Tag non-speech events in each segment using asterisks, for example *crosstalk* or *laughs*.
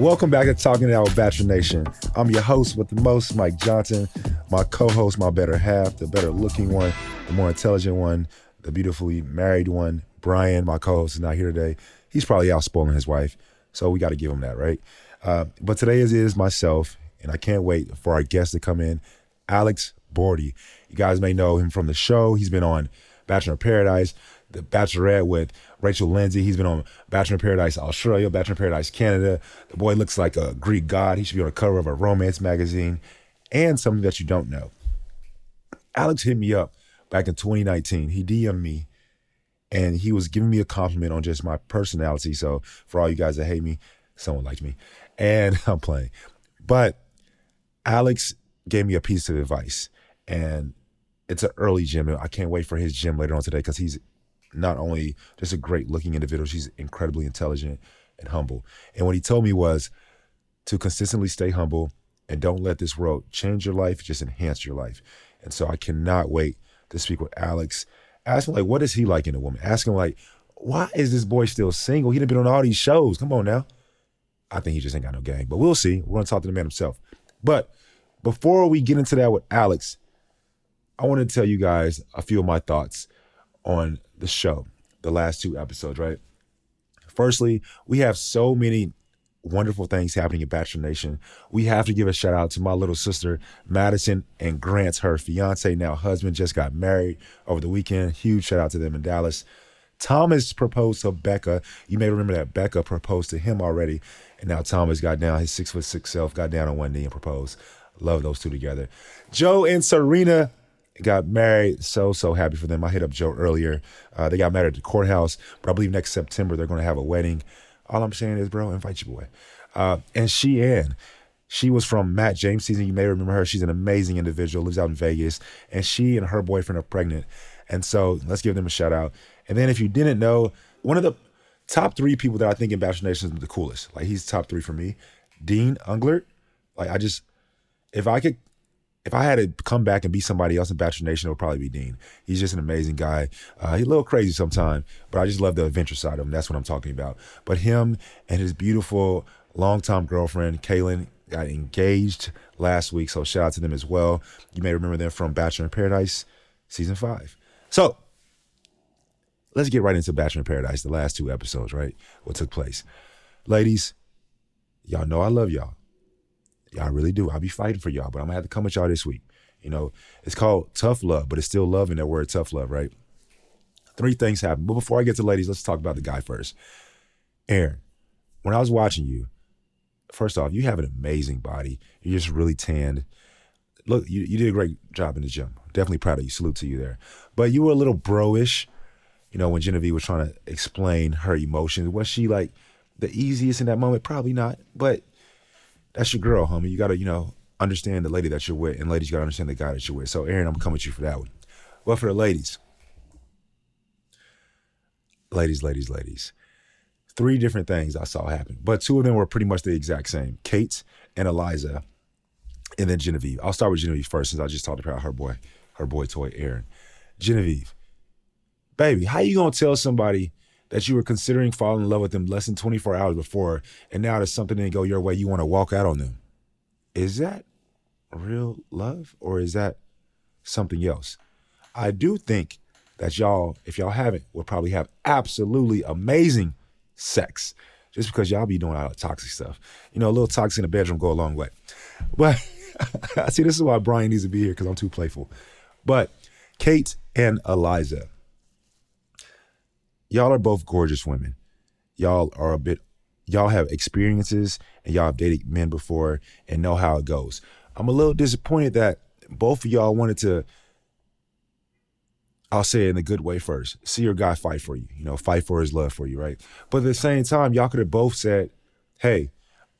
Welcome back to Talking It Out with Bachelor Nation. I'm your host with the most, Mike Johnson. My co-host, my better half, the better looking one, the more intelligent one, the beautifully married one, Brian. My co-host is not here today. He's probably out spoiling his wife, so we got to give him that, right? Uh, but today is, is myself, and I can't wait for our guest to come in, Alex Bordy. You guys may know him from the show. He's been on Bachelor Paradise, The Bachelorette with Rachel Lindsay. He's been on Bachelor in Paradise Australia, Bachelor in Paradise Canada. The boy looks like a Greek god. He should be on the cover of a romance magazine. And something that you don't know. Alex hit me up back in 2019. He DM'd me and he was giving me a compliment on just my personality. So for all you guys that hate me, someone liked me. And *laughs* I'm playing. But Alex gave me a piece of advice. And it's an early gym. I can't wait for his gym later on today because he's not only just a great looking individual, she's incredibly intelligent and humble. And what he told me was to consistently stay humble and don't let this world change your life, just enhance your life. And so I cannot wait to speak with Alex. Ask him like, what is he like in a woman? Ask him like, why is this boy still single? He done been on all these shows. Come on now. I think he just ain't got no game, but we'll see. We're gonna talk to the man himself. But before we get into that with Alex, I want to tell you guys a few of my thoughts on the show, the last two episodes, right? Firstly, we have so many wonderful things happening in Bachelor Nation. We have to give a shout out to my little sister, Madison and Grant, her fiance, now husband, just got married over the weekend. Huge shout out to them in Dallas. Thomas proposed to Becca. You may remember that Becca proposed to him already. And now Thomas got down, his six foot six self, got down on one knee and proposed. Love those two together. Joe and Serena got married. So, so happy for them. I hit up Joe earlier. Uh, they got married at the courthouse, but I believe next September they're going to have a wedding. All I'm saying is, bro, invite your boy. Uh, and Sheehan, she was from Matt James season. You may remember her. She's an amazing individual, lives out in Vegas, and she and her boyfriend are pregnant. And so let's give them a shout out. And then if you didn't know, one of the top three people that I think in Bachelor Nation is the coolest. Like he's top three for me. Dean Unglert. Like I just, if I could if I had to come back and be somebody else in Bachelor Nation, it would probably be Dean. He's just an amazing guy. Uh, he's a little crazy sometimes, but I just love the adventure side of him. That's what I'm talking about. But him and his beautiful longtime girlfriend, Caelynn, got engaged last week. So shout out to them as well. You may remember them from Bachelor in Paradise season five. So let's get right into Bachelor in Paradise, the last two episodes, right? What took place. Ladies, y'all know I love y'all. I really do. I'll be fighting for y'all, but I'm gonna have to come with y'all this week. You know, it's called tough love, but it's still love in that word tough love, right? Three things happen. But before I get to ladies, let's talk about the guy first. Aaron, when I was watching you, first off, you have an amazing body. You're just really tanned. Look, you, you did a great job in the gym. Definitely proud of you. Salute to you there. But you were a little bro-ish, you know, when Genevieve was trying to explain her emotions. Was she like the easiest in that moment? Probably not. But that's your girl, homie. You gotta, you know, understand the lady that you're with, and ladies, you gotta understand the guy that you're with. So, Aaron, I'm coming with you for that one. Well, for the ladies, ladies, ladies, ladies, three different things I saw happen, but two of them were pretty much the exact same: Kate and Eliza, and then Genevieve. I'll start with Genevieve first, since I just talked about her boy, her boy toy, Aaron. Genevieve, baby, how you gonna tell somebody? That you were considering falling in love with them less than 24 hours before, and now there's something didn't go your way, you want to walk out on them. Is that real love or is that something else? I do think that y'all, if y'all haven't, will probably have absolutely amazing sex. just because y'all be doing all the toxic stuff. You know, a little toxic in the bedroom go a long way. But *laughs* I see this is why Brian needs to be here because I'm too playful. But Kate and Eliza, y'all are both gorgeous women. Y'all are a bit, y'all have experiences and y'all have dated men before and know how it goes. I'm a little disappointed that both of y'all wanted to, I'll say it in a good way first, see your guy fight for you, you know, fight for his love for you, right? But at the same time, y'all could have both said, hey,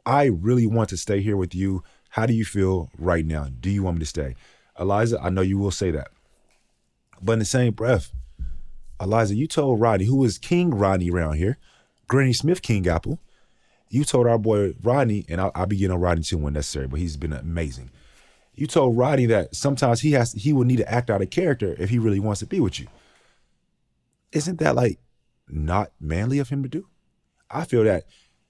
I really want to stay here with you. How do you feel right now? Do you want me to stay? Eliza, I know you will say that. But in the same breath, Eliza, you told Rodney, who is King Rodney around here, Granny Smith King Apple, you told our boy Rodney, and I'll, I'll be getting on Rodney too when necessary, but he's been amazing. You told Rodney that sometimes he has he will need to act out a character if he really wants to be with you. Isn't that like not manly of him to do? I feel that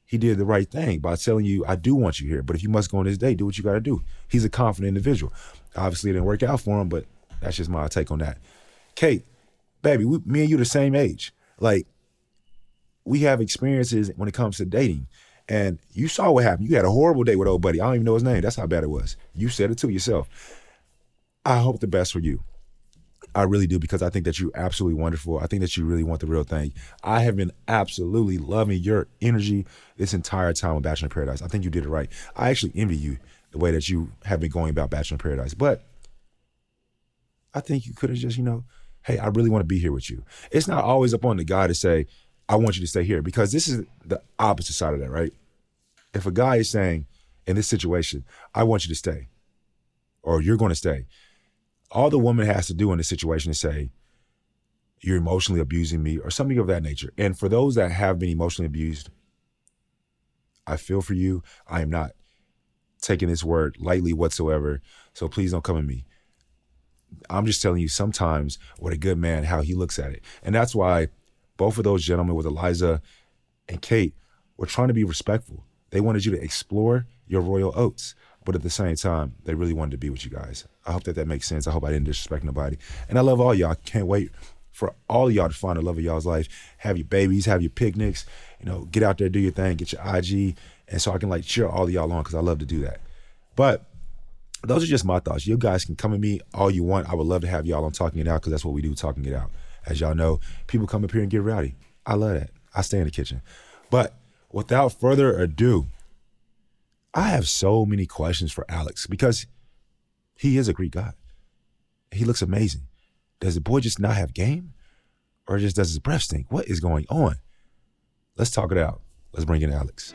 he did the right thing by telling you, I do want you here, but if you must go on this date, do what you got to do. He's a confident individual. Obviously, it didn't work out for him, but that's just my take on that. Kate, baby, we, me and you the same age. Like, we have experiences when it comes to dating. And you saw what happened. You had a horrible day with old buddy. I don't even know his name. That's how bad it was. You said it to yourself. I hope the best for you. I really do because I think that you're absolutely wonderful. I think that you really want the real thing. I have been absolutely loving your energy this entire time with Bachelor in Paradise. I think you did it right. I actually envy you the way that you have been going about Bachelor in Paradise. But I think you could have just, you know, hey, I really want to be here with you. It's not always up on the guy to say, I want you to stay here because this is the opposite side of that, right? If a guy is saying, in this situation, I want you to stay, or you're going to stay, all the woman has to do in this situation is say, you're emotionally abusing me, or something of that nature. And for those that have been emotionally abused, I feel for you. I am not taking this word lightly whatsoever. So please don't come at me. I'm just telling you sometimes what a good man, how he looks at it. And that's why both of those gentlemen with Eliza and Kate were trying to be respectful. They wanted you to explore your royal oats, but at the same time, they really wanted to be with you guys. I hope that that makes sense. I hope I didn't disrespect nobody. And I love all y'all. Can't wait for all y'all to find the love of y'all's life. Have your babies, have your picnics, you know, get out there, do your thing, get your IG. And so I can like cheer all y'all on because I love to do that. But those are just my thoughts. You guys can come at me all you want. I would love to have y'all on Talking It Out because that's what we do, Talking It Out. As y'all know, people come up here and get rowdy. I love that. I stay in the kitchen. But without further ado, I have so many questions for Alex because he is a Greek god. He looks amazing. Does the boy just not have game? Or just does his breath stink? What is going on? Let's talk it out. Let's bring in Alex.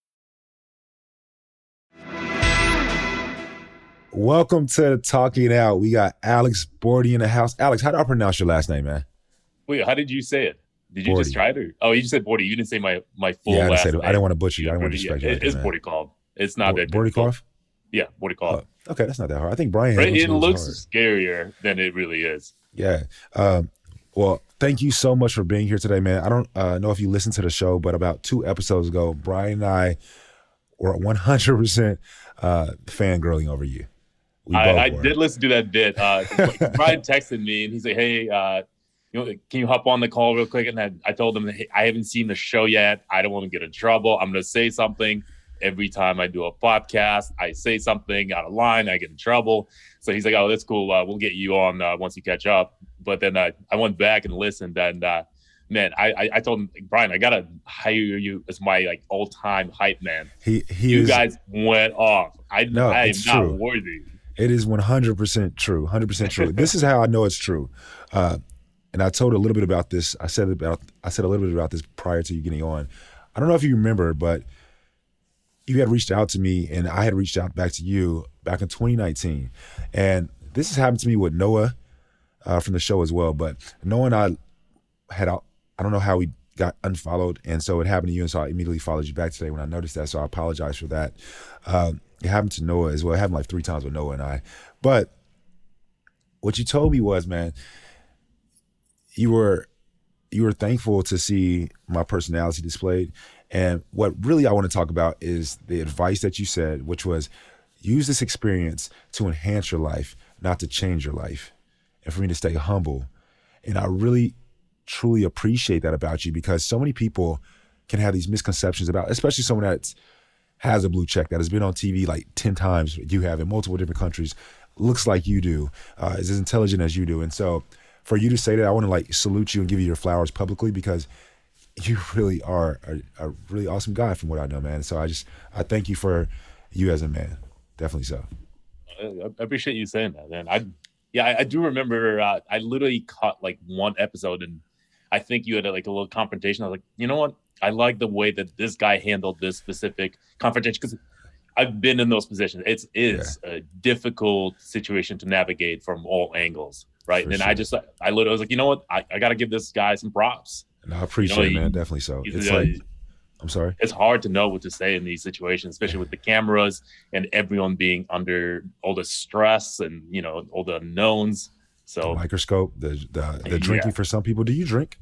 Welcome to Talking Out. We got Alex Bordy in the house. Alex, how do I pronounce your last name, man? Wait, how did you say it? Did you Bordy. just try it? Or, oh, you just said Bordy. You didn't say my my full Yeah, I, last it. name. I didn't want to butcher you. I didn't want to Yeah, you. it- like. Bordyukov. It's not that Bordy. Cough? Yeah, Bordyukov. Oh, okay, that's not that hard. I think Brian Right? It looks was scarier than it really is. Yeah. Um, well, thank you so much for being here today, man. I don't uh, know if you listened to the show, but about two episodes ago, Brian and I were 100% uh, fangirling over you. I, I did listen to that bit. Uh, Brian texted me and he's like, "Hey, uh, you know, can you hop on the call real quick?" And I, I told him, hey, "I haven't seen the show yet. I don't want to get in trouble. I'm going to say something." Every time I do a podcast, I say something out of line, I get in trouble. So he's like, "Oh, that's cool. Uh, we'll get you on uh, once you catch up." But then uh, I went back and listened, and uh, man, I, I, I told him Brian, I gotta hire you as my like all time hype man. He he you is, guys went off. I No, I am it's not true. worthy. It is 100% true. 100% true. *laughs* this is how I know it's true. Uh, and I told a little bit about this. I said about I said a little bit about this prior to you getting on. I don't know if you remember, but you had reached out to me and I had reached out back to you back in 2019. And this has happened to me with Noah uh, from the show as well. But Noah and I had out, I don't know how we got unfollowed. And so it happened to you. And so I immediately followed you back today when I noticed that. So I apologize for that. Um, it happened to Noah as well. It happened like three times with Noah and I. But what you told me was, man, you were you were thankful to see my personality displayed. And what really I want to talk about is the advice that you said, which was use this experience to enhance your life, not to change your life. And for me to stay humble. And I really truly appreciate that about you because so many people can have these misconceptions about, especially someone that has a blue check that has been on TV like 10 times, you have in multiple different countries, looks like you do, uh, is as intelligent as you do. And so for you to say that, I want to like salute you and give you your flowers publicly because you *laughs* really are a, a really awesome guy from what I know, man. So I just, I thank you for you as a man. Definitely so. I appreciate you saying that, man. I yeah, I, I do remember. Uh, I literally caught like one episode, and I think you had like a little confrontation. I was like, you know what? I like the way that this guy handled this specific confrontation because I've been in those positions. It's is a difficult situation to navigate from all angles, right? For and sure. I just, I literally was like, you know what? I, I got to give this guy some props. And I appreciate it, you- man. Definitely so. It's like, I'm sorry. it's hard to know what to say in these situations, especially with the cameras and everyone being under all the stress and you know all the unknowns. The So microscope, the the, the Yeah. drinking for some people. Do you drink?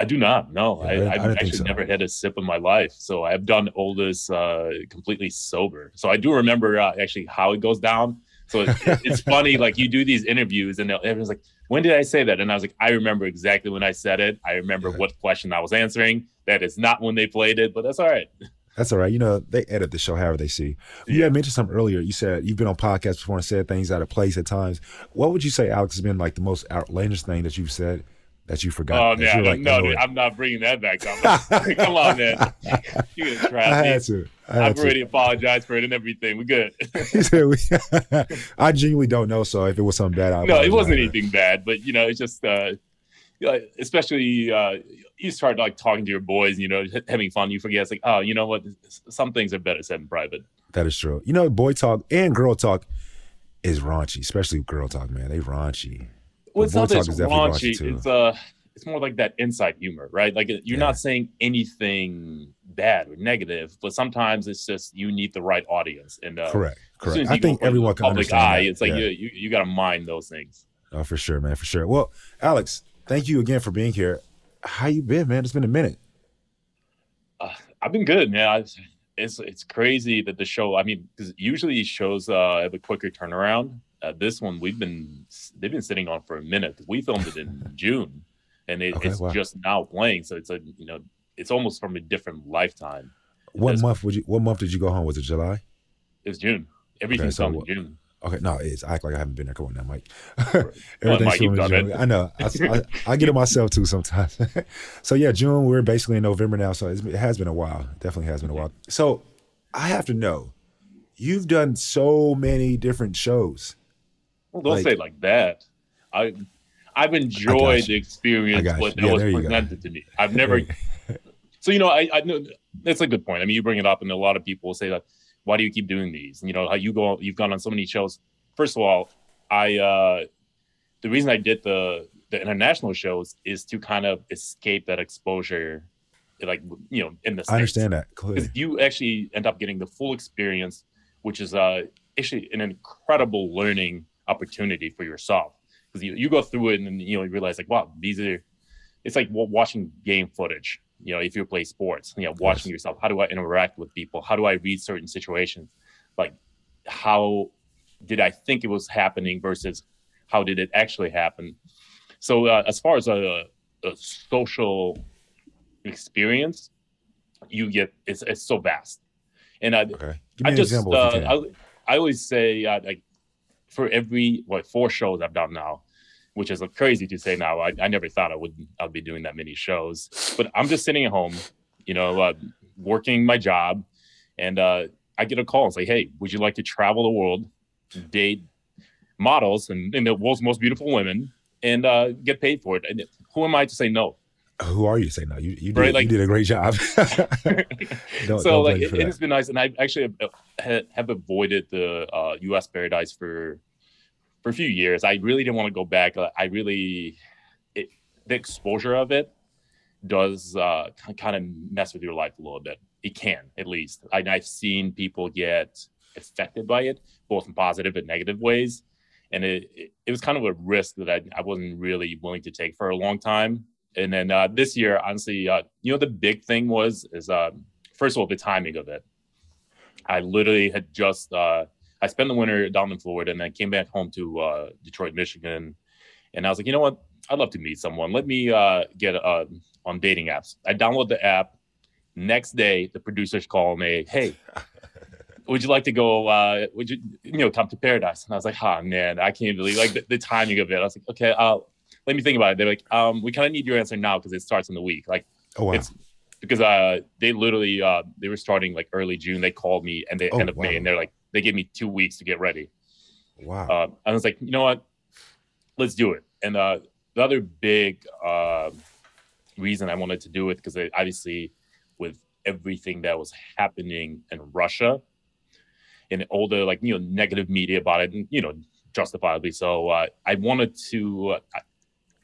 I do not. No, Yeah, I I, didn't- I I've actually so. never had a sip in my life. So I've done all this uh, completely sober. So I do remember uh, actually how it goes down. So it, it's *laughs* funny, like you do these interviews and everyone's like, "When did I say that?" And I was like, "I remember exactly when I said it. I remember Yeah. what question I was answering. That is not when they played it, but that's all right." *laughs* That's all right. You know, they edit the show however they see. You Yeah. had mentioned something earlier. You said you've been on podcasts before and said things out of place at times. What would you say, Alex, has been like the most outlandish thing that you've said that you forgot? Oh that man, like, no, dude, I'm not bringing that back. Come, come on, man. *laughs* You gonna I had to. I had I've already apologized for it and everything. We're good. *laughs* He said we- *laughs* I genuinely don't know. So if it was something bad, I no, it wasn't anything bad, but you know, it's just, uh, especially uh, you start like talking to your boys, you know, having fun. You forget, it's like, oh, you know what? Some things are better said in private. That is true. You know, boy talk and girl talk is raunchy, especially girl talk. Man, they raunchy. Well, it's not that it's raunchy. It's uh, it's more like that inside humor, right? Like you're Yeah. not saying anything bad or negative, but sometimes it's just you need the right audience. And uh, Correct. Correct. I think everyone can public understand eye, that. it's like Yeah. you, you you got to mind those things. Oh, for sure, man, for sure. Well, Alex, thank you again for being here. How you been, man? It's been a minute. Uh, I've been good, man. I, it's it's crazy that the show. I mean, because usually shows uh, have a quicker turnaround. Uh, this one we've been they've been sitting on for a minute. We filmed it in *laughs* June, and it, Okay, it's wow. just now playing. So it's a you know it's almost from a different lifetime. What month would you? What month did you go home? Was it July? It's June. Everything's so filmed what- June. Okay, no, it's I act like I haven't been there. Come on now, Mike. *laughs* Well, Everything's done June. I know. I, I, I get it myself too sometimes. *laughs* so yeah, June. We're basically in November now, so it's, it has been a while. Definitely has been a while. So I have to know, you've done so many different shows. Well, don't Like- say it like that. I I've enjoyed the experience, what that Yeah, was there you go. presented to me. I've never. *laughs* so you know, I I know that's a good point. I mean, you bring it up, and a lot of people will say like, "Why do you keep doing these?" And, you know, how you go, you've gone on so many shows. First of all, I uh the reason I did the the international shows is to kind of escape that exposure, like you know, in the I understand that because you actually end up getting the full experience, which is uh, actually an incredible learning opportunity for yourself. Because you, you go through it and then, you know you realize like, wow, these are. It's like watching game footage. You know, if you play sports, you know, watching yourself. How do I interact with people? How do I read certain situations? Like, how did I think it was happening versus how did it actually happen? So uh, as far as a, a social experience, you get it's it's so vast. And I, Okay, I just uh, if you can. I, I always say uh, like for every what four shows I've done now, which is crazy to say now. I, I never thought I would I'd be doing that many shows, but I'm just sitting at home, you know, uh, working my job, and uh, I get a call and say, "Hey, would you like to travel the world, date models and, and the world's most beautiful women, and uh, get paid for it?" And who am I to say no? Who are you to say no? You you did, right, like, you did a great job. *laughs* don't, so don't like it, it has been nice, and I actually have, have avoided the uh, U.S. Paradise for for a few years. I really didn't want to go back. I really it, the exposure of it does uh, kind of mess with your life a little bit. It can, at least. I, I've seen people get affected by it, both in positive and negative ways. And it, it, it was kind of a risk that I, I wasn't really willing to take for a long time. And then uh, this year, honestly, uh, you know, the big thing was is uh, first of all the timing of it. I literally had just uh, I spent the winter down in Florida and then came back home to uh, Detroit, Michigan. And I was like, you know what? I'd love to meet someone. Let me uh, get on dating apps. I download the app. Next day, the producers call me, hey, would you like to go? Would you, you know, come to paradise? And I was like, oh man, I can't believe like the, the timing of it. I was like, okay, uh, let me think about it. They're like, um, we kind of need your answer now because it starts in the week. Like, oh wow. It's, because uh, they literally uh, they were starting like early June. They called me and they oh, end of wow. May, and they're like, they gave me two weeks to get ready. Wow. Uh, I was like, you know what? Let's do it. And uh, the other big uh, reason I wanted to do it because obviously with everything that was happening in Russia and all the like you know negative media about it, and you know justifiably so, uh, I wanted to. Uh,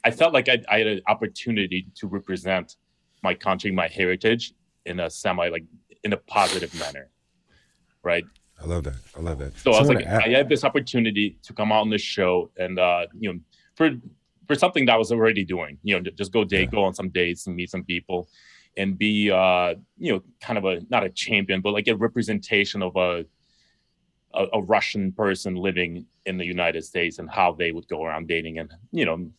I, felt like I, I had an opportunity to represent my country, my heritage in a semi like in a positive manner, right? I love that. I love that. So Someone I was like, I had this opportunity to come out on this show and uh, you know, for for something that I was already doing, you know, just go date, yeah. go on some dates and meet some people and be uh, you know, kind of a not a champion, but like a representation of a a, a Russian person living in the United States and how they would go around dating and you know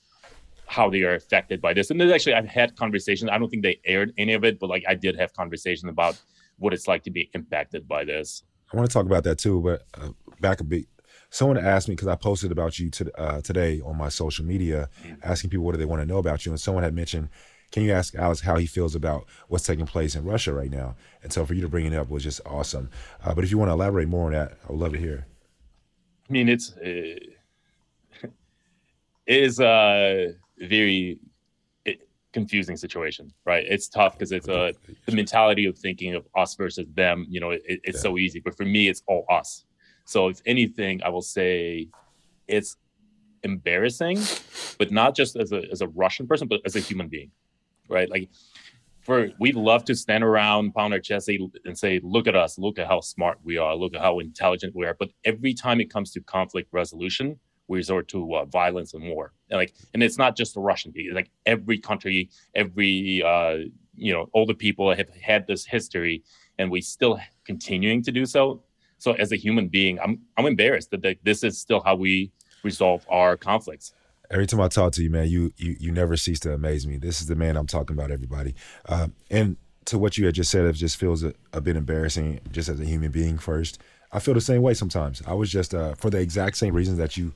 how they are affected by this. And there's actually I've had conversations. I don't think they aired any of it, but like I did have conversations about what it's like to be impacted by this. I want to talk about that too, but uh, back a bit. Someone asked me because I posted about you to, uh, today on my social media, mm-hmm. asking people what do they want to know about you, and someone had mentioned, "Can you ask Alex how he feels about what's taking place in Russia right now?" And so for you to bring it up was just awesome. Uh, but if you want to elaborate more on that, I would love to hear. I mean, it's uh, *laughs* it is a very eh, confusing situation, right? It's tough because it's a the mentality of thinking of us versus them. You know, it, it's yeah. so easy, but for me, it's all us. So if anything, I will say it's embarrassing, but not just as a as a Russian person, but as a human being, right? Like for we love to stand around, pound our chest, and say, "Look at us! Look at how smart we are! Look at how intelligent we are!" But every time it comes to conflict resolution, we resort to uh, violence and war. And like, and it's not just the Russian people. Like every country, every uh, you know, older people have had this history, and we still continuing to do so. So as a human being, I'm I'm embarrassed that this is still how we resolve our conflicts. Every time I talk to you, man, you you you never cease to amaze me. This is the man I'm talking about, everybody. Uh, and to what you had just said, it just feels a, a bit embarrassing, just as a human being first. I feel the same way sometimes. I was just uh, for the exact same reasons that you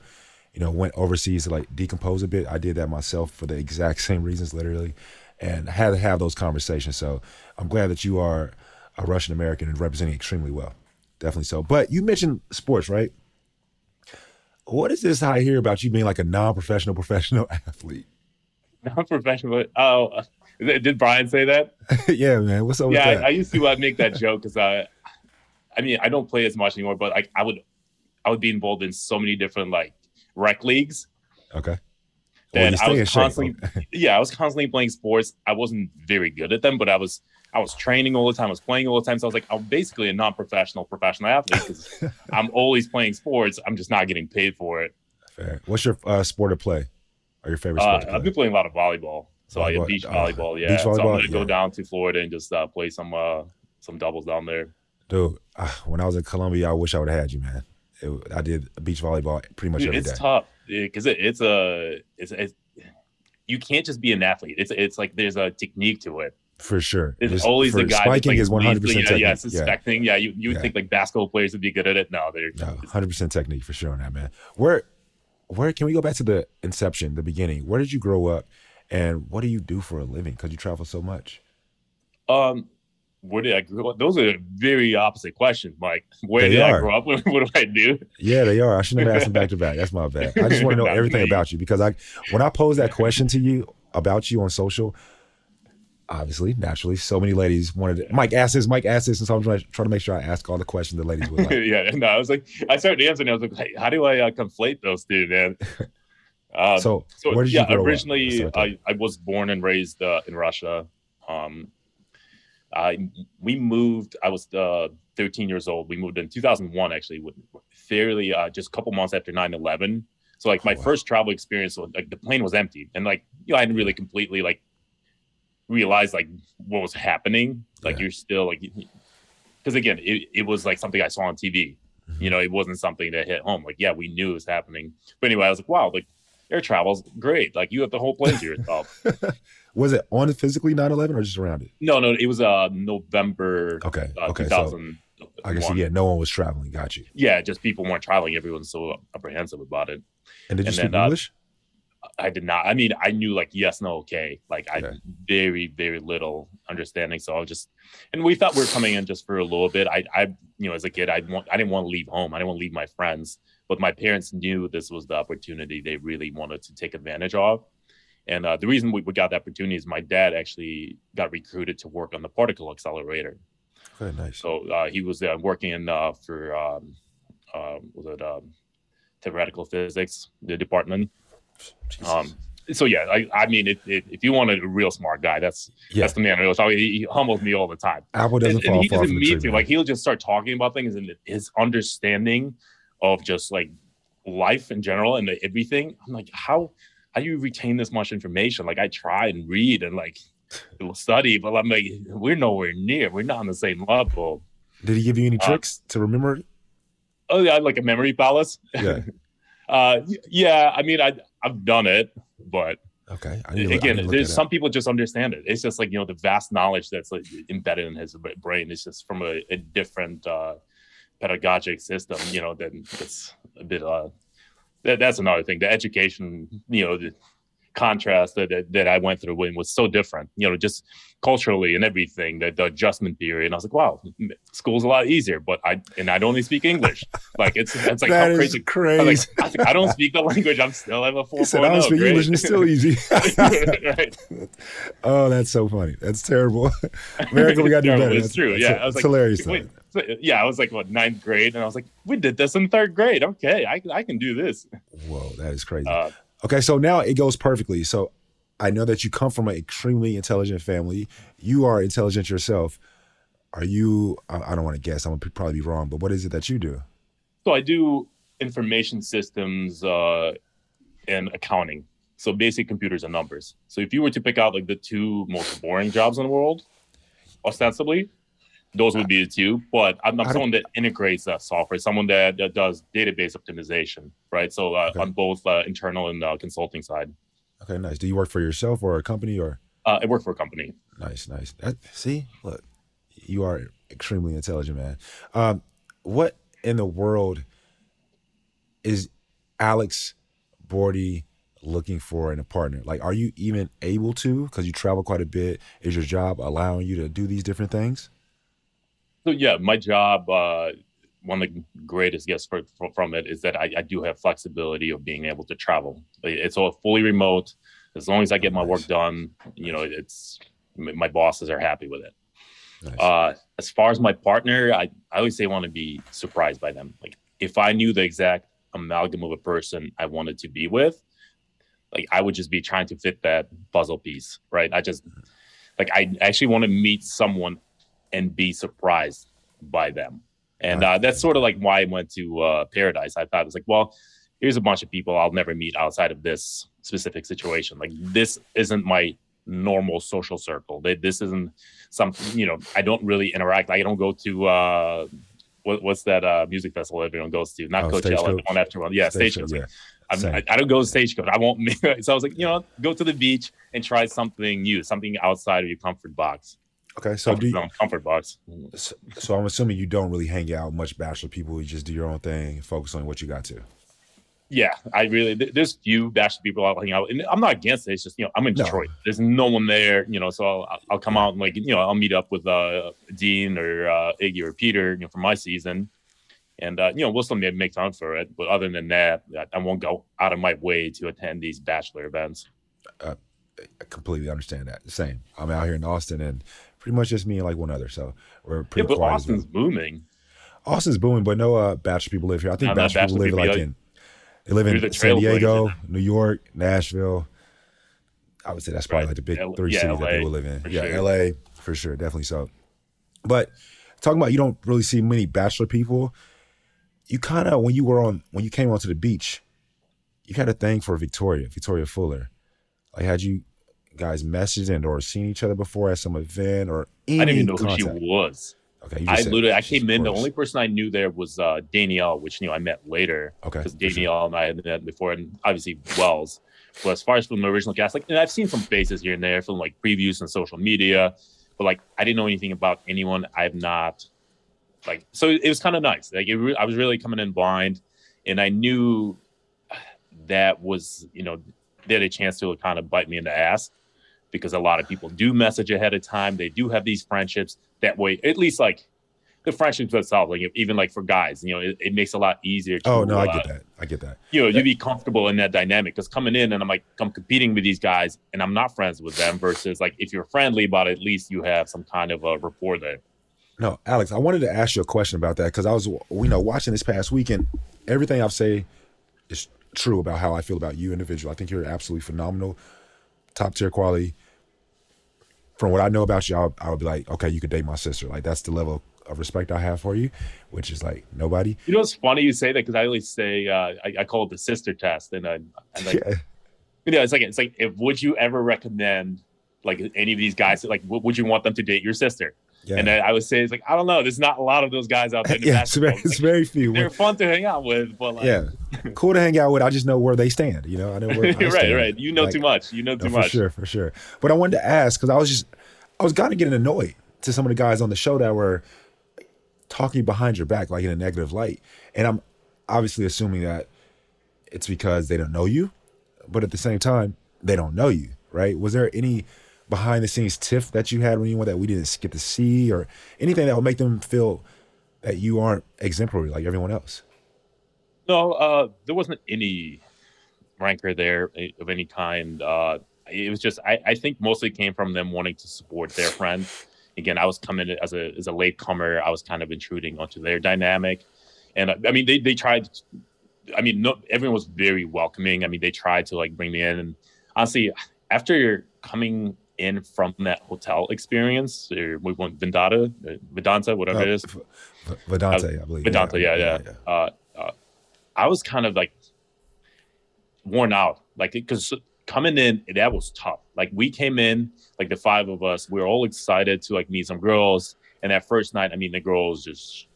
you know, went overseas to like decompose a bit. I did that myself for the exact *laughs* same reasons, literally, and had to have those conversations. So I'm glad that you are a Russian American and representing extremely well. Definitely so. But you mentioned sports, right? What is this I hear about you being like a non-professional *laughs* professional athlete? Non-professional. Oh, *laughs* did Brian say that? yeah, man. What's up? Yeah, I, I, used to uh, make that joke because I, I mean, I don't play as much anymore, but I, I would, I would be involved in so many different like rec leagues. Okay. Then well, I was constantly, *laughs* yeah, I was constantly playing sports. I wasn't very good at them, but I was, I was training all the time. I was playing all the time. So I was like, I'm basically a non-professional professional athlete because *laughs* I'm always playing sports. I'm just not getting paid for it. Fair. What's your uh, sport of play? Or your favorite sport? Uh, I've been playing a lot of volleyball. So volleyball. I get beach uh, volleyball. yeah. Beach volleyball? So I'm gonna yeah. go down to Florida and just uh, play some uh, some doubles down there. Dude, uh, when I was in Colombia, I wish I would have had you, man. It, I did beach volleyball pretty much every it's day. tough because it, it's a it's, it's, you can't just be an athlete. It's it's like there's a technique to it. For sure, there's Just always the guy spiking like, is one hundred percent. Yeah, suspecting. Yeah, yeah you you would yeah. think like basketball players would be good at it. No, they're no hundred percent technique for sure on that man. Where where can we go back to the inception, the beginning? Where did you grow up, and what do you do for a living? Because you travel so much. Um, where did I grow up? Those are very opposite questions, Mike. *laughs* Where They did are. I grow up? *laughs* what do I do? Yeah, they are. I shouldn't have asked them back to back. That's my bad. I just want to *laughs* know everything me. about you because I, when I pose that question to you about you on social, obviously, naturally, so many ladies wanted. To, Mike asked this. Mike asked this, and so I'm trying, trying to make sure I ask all the questions the ladies would like. yeah, no, I was like, I started answering. I was like, hey, how do I uh, conflate those two, man? Um, so, so where did yeah, you grow up? originally Let's start there. I, I was born and raised uh, in Russia. Um, I we moved. I was uh, 13 years old. We moved in 2001, actually, with- fairly uh, just a couple months after 9/11. So like my Oh, wow. first travel experience, was, like the plane was empty, and like you know, I didn't really completely like realize like what was happening. Like Yeah. you're still like because again, it, it was like something I saw on TV. Mm-hmm. You know, it wasn't something that hit home. Like, yeah, we knew it was happening. But anyway, I was like, wow, like air travel's great. Like you have the whole plane to yourself. *laughs* Was it on physically 9/11 or just around it? no, no, it was uh November Okay, uh, okay. So 2000. I guess yeah, no one was traveling. Got you. yeah, just people weren't traveling. Everyone's so apprehensive about it. And did you And speak then, uh, English? I did not. I mean, I knew like yes, no, okay. Like I Okay. very, very little understanding. So I was just, and we thought we were coming in just for a little bit. I, I, you know, as a kid, I want, I didn't want to leave home. I didn't want to leave my friends. But my parents knew this was the opportunity they really wanted to take advantage of. And uh, the reason we, we got the opportunity is my dad actually got recruited to work on the particle accelerator. Okay, nice. So uh, he was uh, working in uh, for um, uh, was it um, theoretical physics, the department. Um, so yeah, I, I mean, it, it, if you wanted a real smart guy, that's yeah, that's the man. He, he humbles me all the time, apple doesn't and, and he doesn't mean to. man. Like he'll just start talking about things, and his understanding of just like life in general and everything. I'm like, how how do you retain this much information? Like I try and read and like study, but I'm like, we're nowhere near. We're not on the same level. Did he give you any uh, tricks to remember? Oh yeah, like a memory palace. Yeah. *laughs* uh, yeah. I mean, I I've done it, but Okay. I need to- I again, need to look there's some up. people just understand it. It's just like you know the vast knowledge that's like embedded in his brain. It's just from a, a different uh, pedagogic system. You know, that it's a bit. Uh, that, that's another thing. The education, you know, the contrast that, that that I went through when was so different. You know, just culturally and everything. The, the adjustment period. And I was like, wow, school's a lot easier. But I and I only speak English. *laughs* like it's it's like That how crazy. Crazy. was like, I, I don't speak the language. I'm still at a he said, I don't speak English and it's still easy. *laughs* right. *laughs* oh, that's so funny. That's terrible. America, we got to do better. It's That's- true. that's- Yeah, I was it's like, hilarious. Wait, yeah, I was like what ninth grade, and I was like, we did this in third grade. Okay, I I can do this. Whoa, that is crazy. Uh, Okay, so now it goes perfectly. So I know that you come from an extremely intelligent family. You are intelligent yourself. Are you? I I don't want to guess. I'm gonna probably be wrong, but what is it that you do? so I do information systems uh, and accounting. So basic computers and numbers. So if you were to pick out like the two most boring jobs in the world, ostensibly, those would be the two. But I'm, I'm someone that integrates that software, someone that, that does database optimization, right? So uh, Okay. on both uh, internal and uh, consulting side. Okay, nice. Do you work for yourself or a company or? Uh, I work for a company. Nice, nice. That, see, look, you are extremely intelligent, man. Um, what in the world is Alex Bordy looking for in a partner? Like, are you even able to? Because you travel quite a bit. Is your job allowing you to do these different things? So yeah, my job, uh, one of the greatest gifts for, for, from it is that I, I do have flexibility of being able to travel. It's all fully remote. As long as I get my work done, you know, it's my bosses are happy with it. Nice. Uh, as far as my partner, I, I always say I want to be surprised by them. Like if I knew the exact amalgam of a person I wanted to be with, like I would just be trying to fit that puzzle piece, right? I just like I actually want to meet someone and be surprised by them. And uh, that's sort of like why I went to uh, Paradise. I thought it was like, well, here's a bunch of people I'll never meet outside of this specific situation. Like this isn't my normal social circle. This isn't something you know. I don't really interact. I don't go to uh, what, what's that uh, music festival everyone goes to? Not Oh, Coachella, the one after one. Yeah, Stagecoach, Stagecoach. yeah. I, I don't go to Stagecoach. I won't. *laughs* so I was like, you know, go to the beach and try something new, something outside of your comfort box. Okay, so do comfort, you, no, comfort box. so, so I'm assuming you don't really hang out much bachelor people. You just do your own thing, focus on what you got to. Yeah, I really there's few bachelor people I'll hang out, and I'm not against it. It's just you know I'm in No. Detroit. There's no one there, you know, so I'll, I'll come out and like you know I'll meet up with uh Dean or uh, Iggy or Peter, you know, for my season, and uh, you know we'll still maybe make time for it. But other than that, I- I won't go out of my way to attend these bachelor events. I completely understand that. Same. I'm out here in Austin, and pretty much just me and like one other. So we're Yeah, pretty but quiet. as well. Austin's booming. Austin's booming, but no uh, bachelor people live here. I think No, bachelor people live people, like in they live in San Diego. New York, Nashville. I would say that's probably Right. like the big L- three yeah, cities that LA, they will live in. Yeah, sure. LA for sure, definitely so. But talking about you don't really see many bachelor people. You kind of when you were on when you came onto the beach, you had a thing for Victoria, Victoria Fuller. Like had you guys messaged and or seen each other before at some event or any I didn't even know who she was. Okay, you I said literally I came in. The only person I knew there was uh, Danielle, which you know I met later. Okay, because for sure. Danielle and I had met before, and obviously Wells. But as far as from the original cast, like, and I've seen some faces here and there from like previews and social media, but like I didn't know anything about anyone. I've not like so it was kind of nice. Like it re- I was really coming in blind, and I knew that was you know they had a chance to kind of bite me in the ass because a lot of people do message ahead of time. They do have these friendships that way. At least like the friendships itself, like even like for guys, you know, it, it makes it a lot easier. To, Oh no, I uh, get that. I get that. you know, you be comfortable in that dynamic because coming in and I'm like, I'm competing with these guys and I'm not friends with them versus like if you're friendly about it, at least you have some kind of a rapport there. No, Alex, I wanted to ask you a question about that because I was, you know, watching this past weekend. Everything I've say is true about how I feel about you, individual. I think you're absolutely phenomenal, top tier quality. From what I know about you, I would, I would be like, okay, you could date my sister. Like that's the level of respect I have for you, which is like nobody. You know, it's funny you say that because I always say, uh, I, I call it the sister test. And I, I'm like, Yeah. you know, it's like, it's like, if would you ever recommend like any of these guys, like, w- would you want them to date your sister? Yeah, And I would say, it's like, I don't know. There's not a lot of those guys out there. *laughs* yeah, it's very, it's very few. They're fun to hang out with, but like, yeah, *laughs* cool to hang out with. I just know where they stand. You know, I know where. I *laughs* right, stand. right. You know Like, too much. You know too No, for much. sure, for sure. But I wanted to ask because I was just, I was kind of getting annoyed to some of the guys on the show that were talking behind your back, like in a negative light. And I'm obviously assuming that it's because they don't know you, but at the same time, they don't know you, right? Was there any behind the scenes tiff that you had with anyone that we didn't get to see or anything that would make them feel that you aren't exemplary like everyone else? No, uh, there wasn't any rancor there eh, of any kind. Uh, it was just, I, I think mostly came from them wanting to support their friend. Again, I was coming as a as a late comer. I was kind of intruding onto their dynamic, and uh, I mean, they they tried. I mean, no, everyone was very welcoming. I mean, they tried to like bring me in, and honestly, after coming in from that hotel experience, or we went Vendata, uh, Vedanta, whatever Uh, it is, V- V- Vedante, I believe. Vedanta, yeah, yeah. Uh, uh, I was kind of like worn out, like because coming in that was tough. Like we came in, like the five of us, we were all excited to like meet some girls, and that first night, I mean, the girls just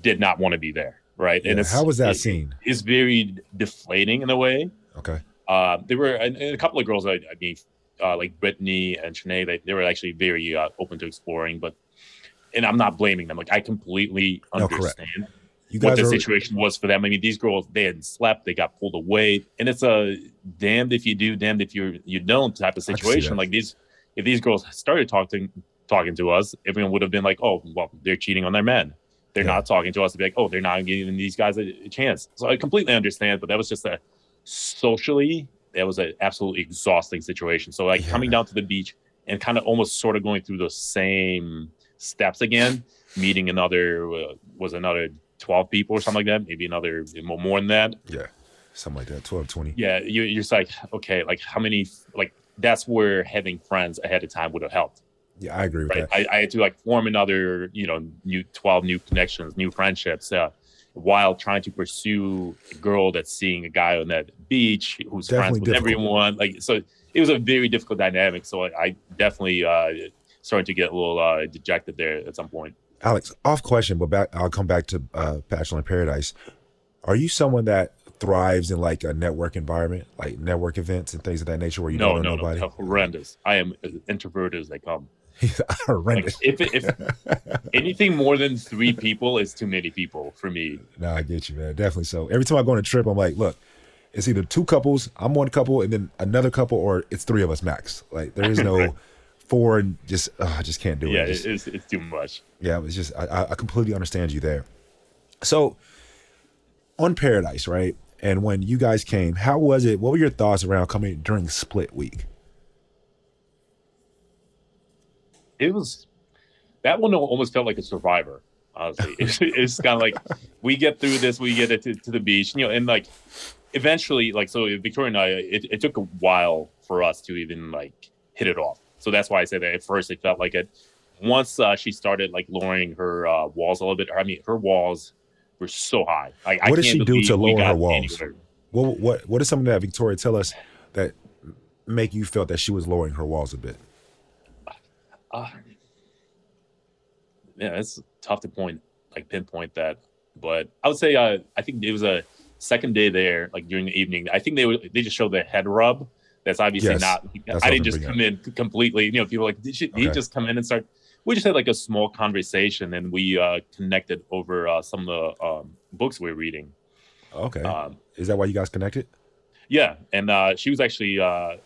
did not want to be there, right? Yeah, and it's how was that it- scene? It's very deflating in a way. Okay. Uh, there were and a couple of girls, I, I mean, uh, like Brittany and Shanae, they, they were actually very uh, open to exploring, but. And I'm not blaming them. Like I completely No, understand You what the are situation was for them. I mean, these girls they hadn't slept, they got pulled away, and it's a damned if you do, damned if you you don't type of I can see situation. Like these, if these girls started talking talking to us, everyone would have been like, "Oh, well, they're cheating on their men." They're Yeah. not talking to us to be like, "Oh, they're not giving these guys a chance." So I completely understand, but that was just a socially that was an absolutely exhausting situation. So like Yeah. coming down to the beach and kind of almost sort of going through those same steps again, meeting another uh, was another 12 people or something like that, maybe another more more than that. Yeah, something like that. 12, 20. Yeah, you, you're just like, okay, like how many, like that's where having friends ahead of time would have helped, Yeah, I agree with right? that. I, I had to like form another, you know, new 12 new connections, new friendships, uh, while trying to pursue a girl that's seeing a guy on that beach who's Definitely friends with difficult. everyone. Like, so it was a very difficult dynamic. So I, I definitely uh, started to get a little uh, dejected there at some point. Alex, off question, but back. I'll come back to uh, Bachelor in Paradise. Are you someone that thrives in like a network environment, like network events and things of that nature, where you no, don't know no, nobody? no, horrendous. I am as introverted as they come. *laughs* He's Like, horrendous. if if *laughs* anything more than three people is too many people for me. no, I get you, man. Definitely so. Every time I go on a trip, I'm like, look, it's either two couples, I'm one couple, and then another couple, or it's three of us max. Like there is no *laughs* four and just I just can't do yeah, it. Just, it's it's too much. yeah, it's just I, I completely understand you there. So on Paradise, right? And when you guys came, how was it? What were your thoughts around coming during split week? It was that one almost felt like a survivor. Honestly, *laughs* it's, it's kind of like we get through this, we get it to, to the beach, you know, and like eventually, like so, Victoria and I, it, it took a while for us to even like hit it off. So that's why I said that at first it felt like it. Once uh, she started like lowering her uh, walls a little bit, I mean, her walls were so high. Like, I What did she do to lower her walls? anywhere. What what what is something that Victoria tell us that make you felt that she was lowering her walls a bit? Uh, yeah, it's tough to point like pinpoint that, but I would say uh, I think it was a second day there, like during the evening. I think they were they just showed the head rub. That's obviously Yes, not. that's I didn't just come in completely. You know, people like, did, she, did he just come in and start? We just had like a small conversation, and we uh, connected over uh, some of the um, books we are reading. Okay, Um, is that why you guys connected? yeah, and uh, she was actually uh,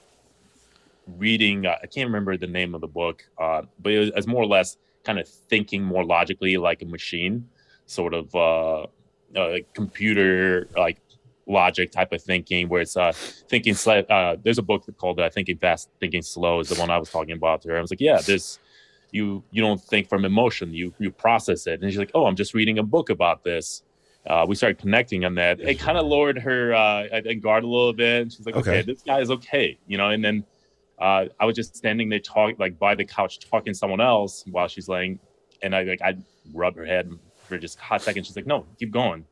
reading. Uh, I can't remember the name of the book, uh, but it was, it was more or less kind of thinking more logically, like a machine, sort of uh, uh, computer like logic type of thinking, where it's uh, thinking. Sli- uh, there's a book called uh, "Thinking Fast, Thinking Slow" is the one I was talking about to her. I was like, yeah, this. You you don't think from emotion, you you process it, and she's like, oh, I'm just reading a book about this uh, we started connecting on that. It kind of lowered her uh, guard a little bit. And she's like, okay. Okay. this guy is okay, you know. And then uh, I was just standing there, talk like by the couch, talking to someone else while she's laying, and I like I rub her head for just a hot second. She's like, no, keep going.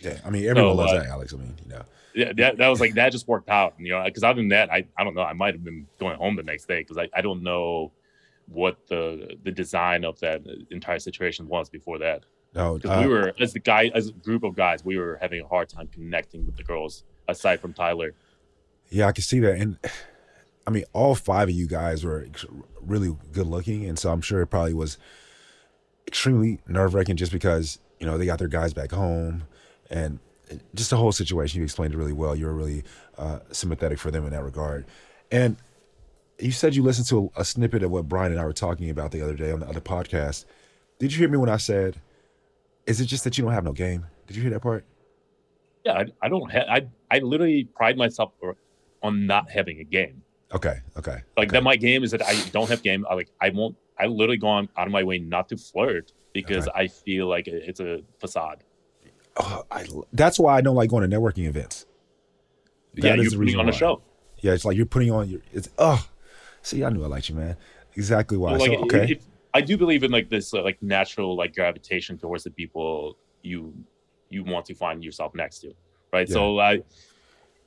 Yeah, I mean everyone So, loves uh, that, Alex. I mean, you know, Yeah, that, that was like that just worked out, you know. Because other than that, I, I don't know. I might have been going home the next day because I, I don't know what the the design of that entire situation was before that. no, because uh, we were as the guy as a group of guys we were having a hard time connecting with the girls aside from tyler Yeah, I can see that. And I mean, all five of you guys were ex- really good looking. And so I'm sure it probably was extremely nerve wracking just because, you know, they got their guys back home and just the whole situation. You explained it really well. You were really uh, sympathetic for them in that regard. And you said you listened to a, a snippet of what Brian and I were talking about the other day on the other podcast. Did you hear me when I said, is it just that you don't have no game? Did you hear that part? yeah i, I don't have I, I literally pride myself on not having a game Okay. Okay. like okay. that my game is that i don't have game I, like i won't i literally go on out of my way not to flirt because i feel like it's a facade Oh, I, that's why I don't like going to networking events. yeah That is you're the putting reason on a show Yeah, it's like you're putting on your. It's oh, see, I knew I liked you, man. Exactly why. Well, like so, okay, if, I do believe in like this uh, like natural like gravitation towards the people you you want to find yourself next to, right? So I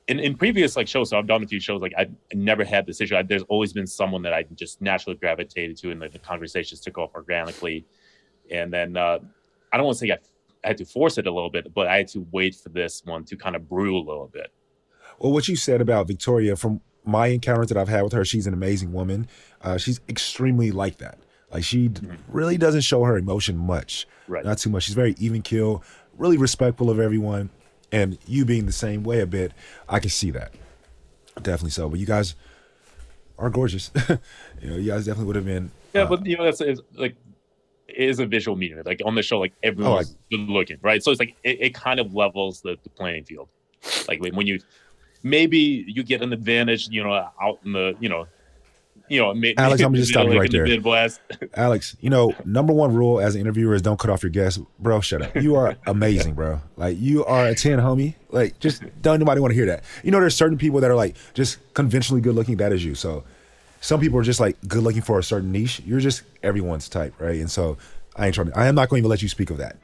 in in previous like shows, so I've done a few shows like I've never had this issue. I, there's always been someone that I just naturally gravitated to, and like the conversations took off organically. And then uh, I don't want to say I, I had to force it a little bit, but I had to wait for this one to kind of brew a little bit. well, what you said about Victoria, from my encounters that I've had with her, she's an amazing woman. Uh, she's extremely like that. Like she d- really doesn't show her emotion much, Mm-hmm. Right. not too much. She's very even keel, really respectful of everyone, and you being the same way a bit, I can see that, definitely so. But you guys are gorgeous. *laughs* you know, you guys definitely would have been. Yeah, uh, but you know that's it's like it is a visual medium. Like on the show, like everyone's good looking, right? So it's like it, it kind of levels the, the playing field. Like when you maybe you get an advantage, you know, out in the you know, you know, ma- Alex, I'm *laughs* just stopping right the there. Midwest. Alex, you know, number one rule as an interviewer is don't cut off your guests. Bro, shut up. You are *laughs* amazing, bro. Like you are a 10, homie. Like just don't nobody want to hear that. You know, there's certain people that are like just conventionally good looking. That is you. So some people are just like good looking for a certain niche. You're just everyone's type, right? And so I ain't trying to, I am not going to even let you speak of that.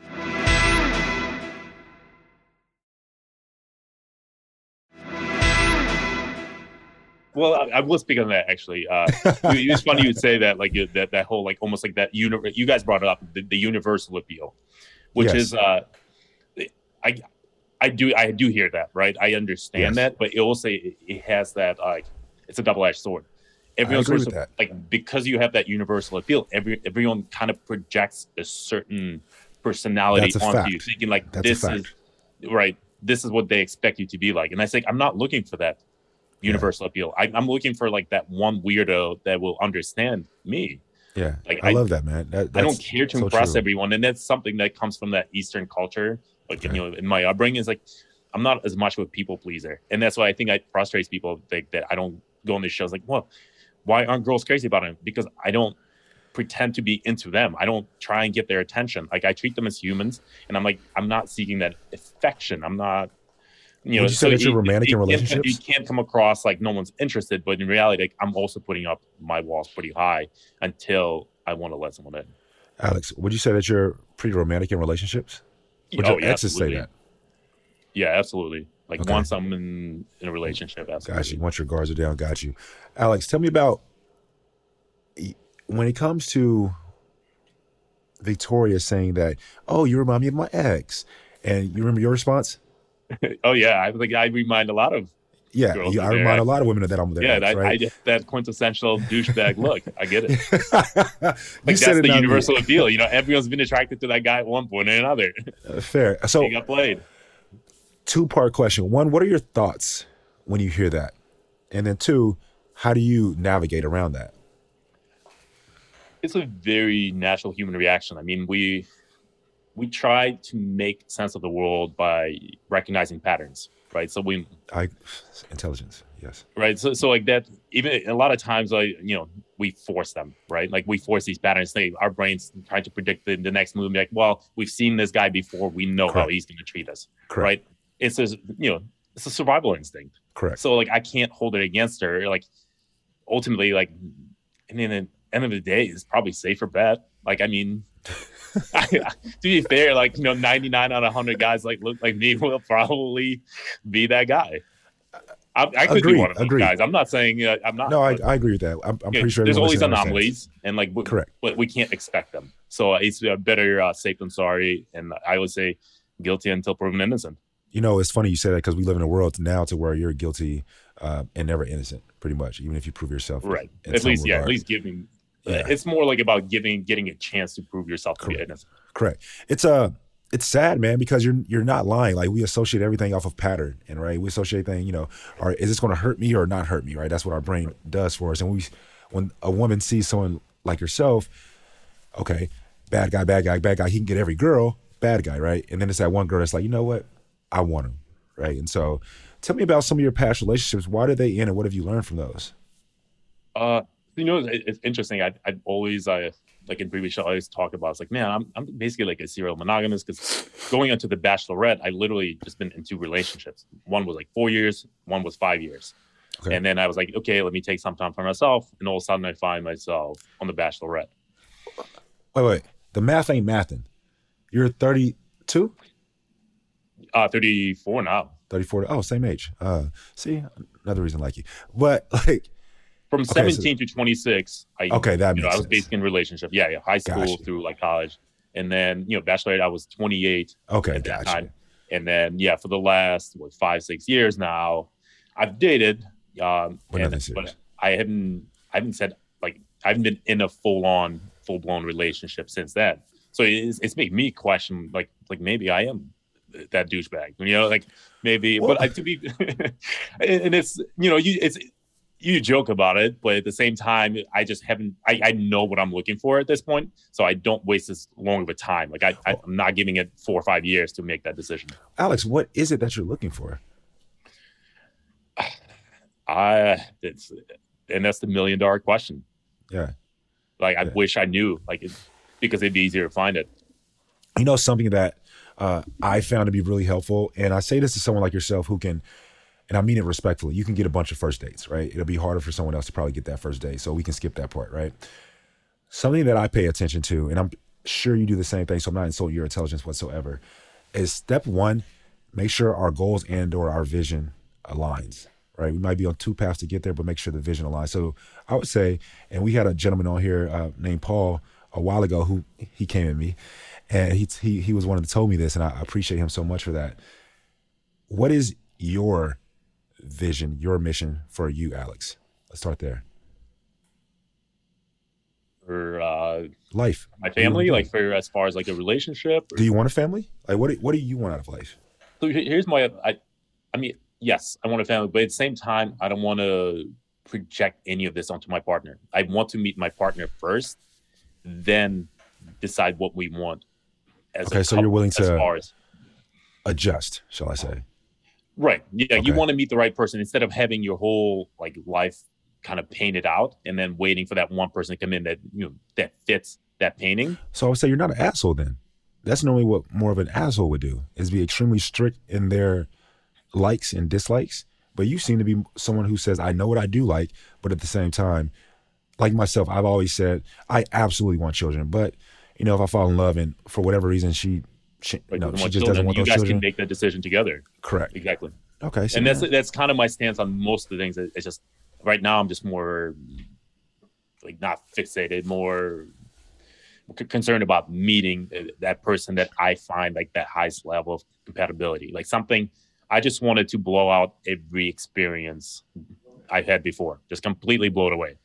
Well, I, I will speak on that actually. Uh, *laughs* funny you would say that, like you- that that whole like almost like that. Uni- you guys brought it up, the, the universal appeal, which Yes. is, uh, I, I do, I do hear that, right? I understand Yes. that, but it also it, it has that like it's a double edged sword. Everyone sort of like because you have that universal appeal. Every everyone kind of projects a certain personality a onto fact. you, thinking like That's this is right. this is what they expect you to be like. And I say, I'm not looking for that universal yeah. appeal. I, am looking for like that one weirdo that will understand me. Yeah, like I, I love that, man. That, I don't care to so impress true. everyone, and that's something that comes from that Eastern culture. Like you know, in my upbringing, is like I'm not as much of a people pleaser, and that's why I think I frustrates people think that I don't go on these shows. Like, well, why aren't girls crazy about him? Because I don't pretend to be into them. I don't try and get their attention. Like I treat them as humans, and I'm like, I'm not seeking that affection. I'm not you know, Would you so say that you're romantic in relationships? You can't come across like no one's interested, but in reality, like, I'm also putting up my walls pretty high until I want to let someone in. Alex, would you say that you're pretty romantic in relationships? Would oh, your yeah, exes absolutely. say that? Yeah, absolutely. Like okay. once I'm in, in a relationship, absolutely. Got you. Once your guards are down, got you. Alex, tell me about when it comes to Victoria saying that, oh, you remind me of my ex. And you remember your response? *laughs* oh yeah, I think I remind a lot of yeah, you, I remind a lot of women of that I'm there. Yeah, that, right? I, that quintessential douchebag look. I get it. *laughs* like that's the universal appeal. You know, everyone's been attracted to that guy at one point or another. Uh, fair. *laughs* So he got played. Two part question. One, what are your thoughts when you hear that? And then two, how do you navigate around that? It's a very natural human reaction. I mean, we we try to make sense of the world by recognizing patterns, right? So we I intelligence, yes. Right. So so like that even a lot of times like you know, we force them, right? Like we force these patterns. They our brains trying to predict the, the next move, like, well, we've seen this guy before, we know Correct. how he's gonna treat us. Correct. Right. It's a you know, it's a survival instinct. Correct. So like I can't hold it against her. Like ultimately, like and then at the end of the day, it's probably safer bet. Like I mean *laughs* to be fair, like you know, 99 out of 100 guys like look like me *laughs* will probably be that guy. I, I could agree, be one of those guys. I'm not saying uh, I'm not. No, I, I agree with that. I'm, I'm pretty sure there's always anomalies, and like we, correct, but we can't expect them. So it's better uh, safe than sorry, and I would say guilty until proven innocent. You know, it's funny you say that because we live in a world now to where you're guilty uh, and never innocent, pretty much, even if you prove yourself. Right. At least, regard. yeah. At least giving yeah. It's more like about giving getting a chance to prove yourself to Correct. be innocent. Correct. It's a uh, it's sad, man, because you're you're not lying. Like we associate everything off of pattern, and right, we associate things. You know, are is this going to hurt me or not hurt me? Right. That's what our brain does for us. And we, when a woman sees someone like yourself, okay, bad guy, bad guy, bad guy. He can get every girl, bad guy, right? And then it's that one girl that's like, you know what, I want him, right? And so, tell me about some of your past relationships. Why did they end, and what have you learned from those? Uh, you know, it's interesting. I I always I like in previous show I always talk about. It's like, man, I'm I'm basically like a serial monogamous because going into the Bachelorette, I literally just been in two relationships. One was like four years, one was five years. Okay. And then I was like, okay, let me take some time for myself. And all of a sudden, I find myself on the Bachelorette. Wait, wait. The math ain't mathing. You're 32? Uh, 34 now. 34. Oh, same age. Uh, see, another reason I like you. But *laughs* like, from okay, 17 so, to 26 i okay that you know, i was basically in relationship. Yeah yeah high school gotcha. through like college. And then you know bachelorette i was 28 okay at that time. And then yeah for the last what five six years now i've dated um and, but i haven't i haven't said like i haven't been in a full-on full-blown relationship since then. So it's, it's made me question like like maybe i am that douchebag you know like maybe well, but I, to be *laughs* and it's you know you it's you joke about it, but at the same time, I just haven't. I, I know what I'm looking for at this point, so I don't waste as long of a time. Like I, I, am not giving it four or five years to make that decision. Alex, what is it that you're looking for? *sighs* I it's and that's the million dollar question. Yeah, like I wish I knew, like it, because it'd be easier to find it. You know, something that uh, I found to be really helpful, and I say this to someone like yourself who can and I mean it respectfully, you can get a bunch of first dates, right? It'll be harder for someone else to probably get that first date. So we can skip that part, right? Something that I pay attention to, and I'm sure you do the same thing, so I'm not insulting your intelligence whatsoever, is step one, make sure our goals and or our vision aligns. Right, we might be on two paths to get there, but make sure the vision aligns. So I would say, and we had a gentleman on here uh, named Paul a while ago who he came at me, and he he he was one that told me this, and I appreciate him so much for that. What is your vision, your mission for you, Alex? Let's start there. For uh, life, my family, like for as far as like a relationship. Or? Do you want a family? Like, what do, what do you want out of life? So here's my I I mean, yes, I want a family, but at the same time, I don't want to project any of this onto my partner. I want to meet my partner first, then decide what we want. As okay, so you're willing to as adjust, shall I say? Right. Yeah, okay. you want to meet the right person instead of having your whole like life kind of painted out and then waiting for that one person to come in that you know that fits that painting. So I would say you're not an asshole then. That's normally what more of an asshole would do is be extremely strict in their likes and dislikes. But you seem to be someone who says, I know what I do like, but at the same time, like myself, I've always said, I absolutely want children. But, you know, if I fall in love and for whatever reason she, she, like no, she just doesn't want you guys children. can make that decision together. Correct. Exactly. Okay. So and that's that's kind of my stance on most of the things. It's just right now I'm just more like not fixated, more concerned about meeting that person that I find like that highest level of compatibility, like something I just wanted to blow out every experience I've had before, just completely blow it away,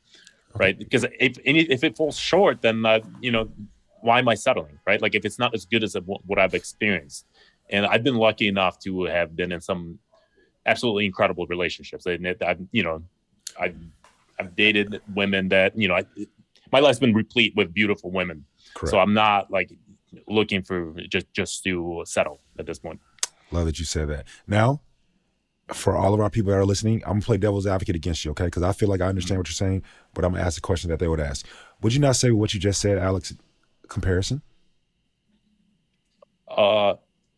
right? Because if any, if it falls short, then uh, you know why am I settling, right? Like if it's not as good as what I've experienced, and I've been lucky enough to have been in some absolutely incredible relationships. And I've you know I've I've dated women that you know I, my life's been replete with beautiful women, Correct. so I'm not like looking for just just to settle at this point. Love that you said that. Now, for all of our people that are listening, I'm gonna play devil's advocate against you, okay? Because I feel like I understand mm-hmm. what you're saying, but I'm gonna ask the question that they would ask. Would you not say what you just said, Alex? Comparison? Uh,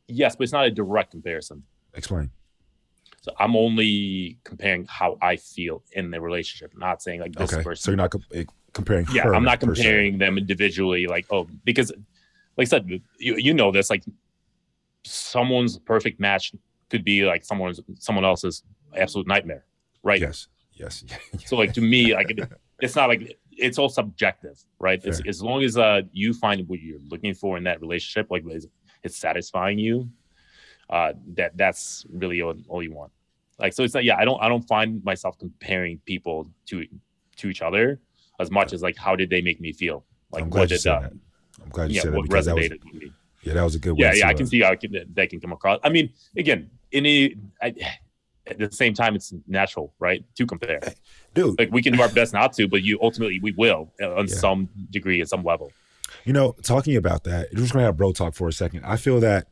yes, but it's not a direct comparison. Explain. So I'm only comparing how I feel in the relationship, not saying like this okay. person. So you're not eh, comparing. Yeah, I'm not comparing them individually. Like, oh, because, like I said, you you know this. Like, someone's perfect match could be like someone's someone else's absolute nightmare, right? Yes, yes. *laughs* so like to me, like it's not like it's all subjective, right? as long as uh you find what you're looking for in that relationship, like it's, it's satisfying you, uh, that that's really all, all you want. Like so, it's not. Yeah, I don't. I don't find myself comparing people to to each other as much as like how did they make me feel? Like I'm glad you said uh, that. I'm glad you yeah, said that because that was, with me. Yeah, that was a good. Yeah, yeah, I can see how can, that can come across. I mean, again, any I, at the same time, it's natural, right, to compare. Dude, like we can do our best not to, but you ultimately we will uh, on yeah. some degree, at some level. You know, talking about that, we're just gonna have bro talk for a second. I feel that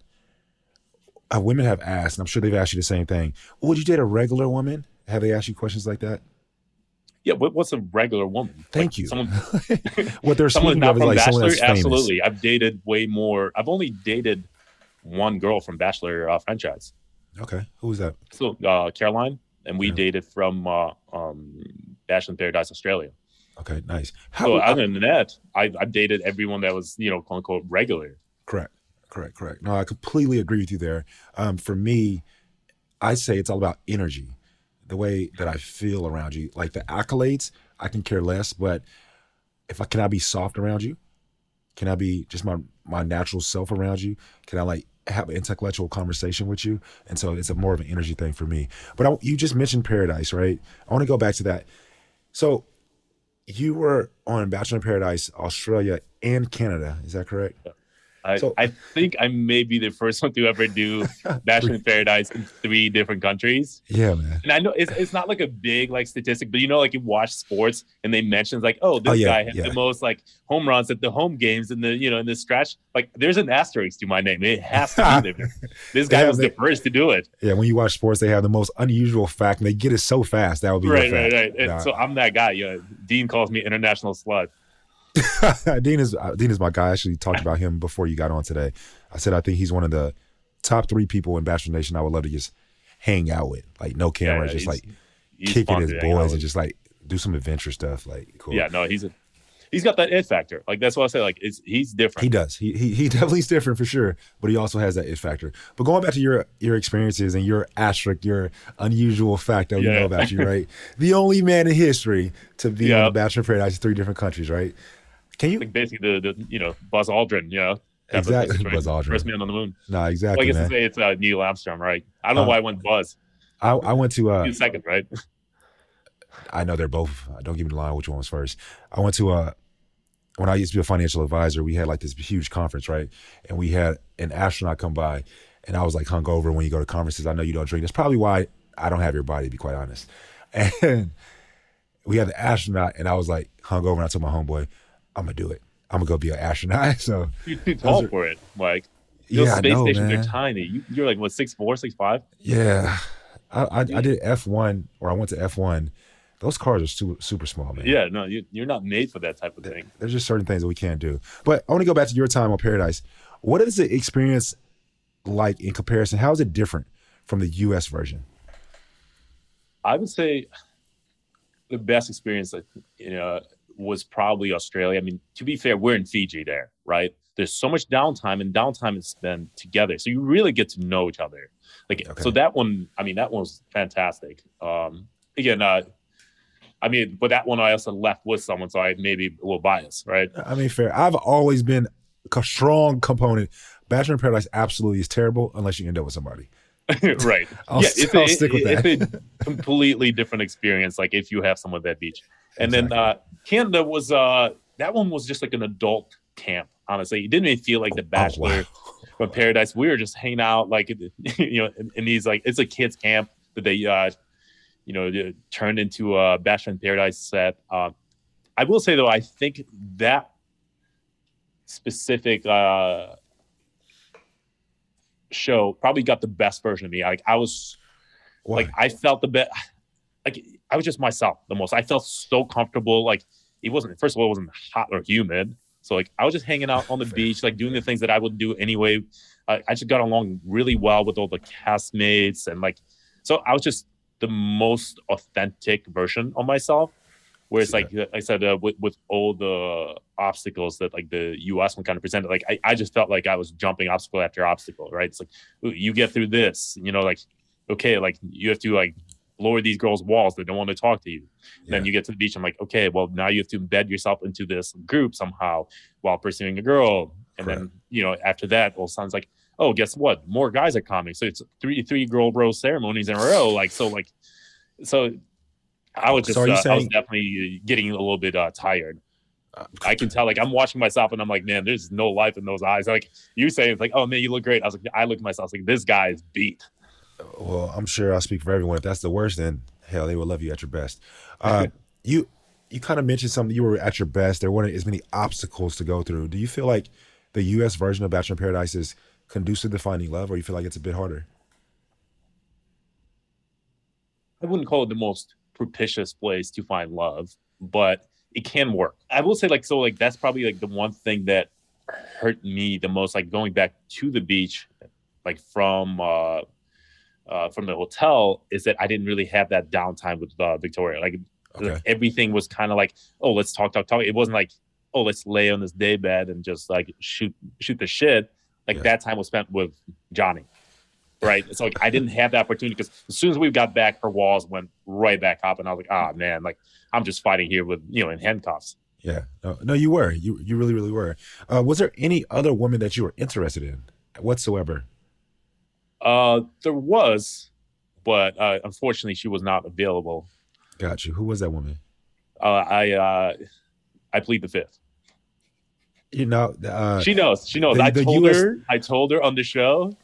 uh, women have asked, and I'm sure they've asked you the same thing. Would you date a regular woman? Have they asked you questions like that? Yeah, what, what's a regular woman? Thank like you. Someone, *laughs* what they're someone not from like Bachelor. Absolutely, I've dated way more. I've only dated one girl from Bachelor uh, franchise. Okay, who was that? So uh, Caroline, and we yeah. dated from uh, um, Bachelor in Paradise, Australia. Okay, nice. How, so other than that, I, I've dated everyone that was you know quote unquote regular. Correct, correct, correct. No, I completely agree with you there. Um, for me, I say it's all about energy the way that I feel around you. Like the accolades, I can care less, but if I can I be soft around you? Can I be just my my natural self around you? Can I like have an intellectual conversation with you? And so it's a more of an energy thing for me. But I, you just mentioned paradise, right? I want to go back to that. So you were on Bachelor in Paradise, Australia and Canada. Is that correct? Yeah. I, so, I think I may be the first one to ever do *laughs* Bachelor in Paradise in three different countries. Yeah, man. And I know it's, it's not like a big like statistic, but you know, like you watch sports and they mention like, oh, this oh, yeah, guy has yeah. the most like home runs at the home games and the you know in the stretch. Like, there's an asterisk to my name. It has to be there. *laughs* This guy was the first to do it. Yeah, when you watch sports, they have the most unusual fact, and they get it so fast. That would be right, right, right. Nah. so I'm that guy. Yeah, Dean calls me international slut. *laughs* Dean is uh, Dean is my guy. I actually talked about him before you got on today. I said I think he's one of the top three people in Bachelor Nation I would love to just hang out with, like no camera, yeah, just like kicking his boys and just like do some adventure stuff. Like cool. Yeah, no, he's a he's got that it factor. Like that's what I say. Like it's he's different. He does. He he he *laughs* definitely is different for sure. But he also has that it factor. But going back to your your experiences and your asterisk, your unusual fact that we yeah. know about you, right? *laughs* the only man in history to be yeah. on the Bachelor Paradise in three different countries, right? Can you like basically the, the you know Buzz Aldrin, you know? Exactly, Buzz Aldrin, first man on the moon. No, nah, exactly. Well, I guess man. it's uh, Neil Armstrong, right? I don't know uh, why I went Buzz. I, I went to uh, second, right? *laughs* I know they're both. Don't give me the line which one was first. I went to uh when I used to be a financial advisor. We had like this huge conference, right? And we had an astronaut come by, and I was like hungover when you go to conferences. I know you don't drink. That's probably why I don't have your body, to be quite honest. *laughs* And we had the astronaut, and I was like hungover, and I told my homeboy, I'm gonna do it. I'm gonna go be an astronaut. *laughs* So You're too tall are- for it, Mike. Those yeah, I space know, stations man. are tiny. You, you're like what six four, six five? Yeah, I, I I did F one, or I went to F one. Those cars are super super small, man. Yeah, no, you, you're not made for that type of thing. there's just certain things that we can't do. But I want to go back to your time on Paradise. What is the experience like in comparison? How is it different from the U.S. version? I would say the best experience, like, you uh, know, was probably Australia. I mean, to be fair, we're in Fiji there, right? There's so much downtime, and downtime is spent together, so you really get to know each other. Like, Okay. so that one, I mean, that one was fantastic. Um, again, uh, I mean, but that one I also left with someone, so I maybe a little biased, right? I mean, fair. I've always been a strong component. Bachelor in Paradise absolutely is terrible unless you end up with somebody. *laughs* right. I'll, yeah, it's, I'll a, stick with that. it's a completely different experience. Like if you have someone at that beach, and then uh, Canada was uh, that one was just like an adult camp. Honestly, it didn't even feel like the Bachelor Oh, wow. from Paradise. We were just hanging out like *laughs* you know in, in these like it's a kids camp that they uh, you know turned into a Bachelor in Paradise set. Uh, I will say though, I think that specific uh, show probably got the best version of me. Like I was Why? like I felt the best. *sighs* Like I was just myself the most. I felt so comfortable. Like it wasn't. First of all, it wasn't hot or humid. So like I was just hanging out on the beach, like doing the things that I would do anyway. I, I just got along really well with all the castmates and like, so I was just the most authentic version of myself. Whereas, See like I said, uh, with with all the obstacles that like the U.S. one kind of presented, like I, I just felt like I was jumping obstacle after obstacle. Right? It's like you get through this, you know, like okay, like you have to like lower these girls' walls that don't want to talk to you. Then you get to the beach. I'm like, okay, well now you have to embed yourself into this group somehow while pursuing a girl. And then you know after that, well, sounds like, oh, guess what? More guys are coming. So it's three three girl bro ceremonies in a row. Like so, like so. I was just, So uh, I was definitely getting a little bit uh, tired. Uh, I can tell, like I'm watching myself, and I'm like, man, there's no life in those eyes. Like you say, it's like, oh man, you look great. I was like, I look at myself, I was like, this guy is beat. Well, I'm sure I'll speak for everyone. If that's the worst, then hell, they will love you at your best. Uh, *laughs* you you kind of mentioned something. You were at your best. There weren't as many obstacles to go through. Do you feel like the U.S. version of Bachelor in Paradise is conducive to finding love, or you feel like it's a bit harder? I wouldn't call it the most propitious place to find love, but it can work. I will say, like, so, like, that's probably like the one thing that hurt me the most, like going back to the beach, like from uh, uh from the hotel, is that I didn't really have that downtime with uh, Victoria. Like, Okay. like, everything was kind of like, oh, let's talk, talk, talk. It wasn't like, oh, let's lay on this day bed and just like shoot, shoot the shit. Like Yeah. that time was spent with Johnny, right? So like I didn't have that opportunity because as soon as we got back, her walls went right back up, and I was like, ah, man, like I'm just fighting here with you know in handcuffs. Yeah. No, no, you were. You you really, really were. Uh, was there any other woman that you were interested in whatsoever? Uh, there was, but uh, unfortunately, she was not available. Got you. Who was that woman? Uh, I uh, I plead the fifth. You know, uh, She knows. She knows. the- I the told US her. I told her on the show,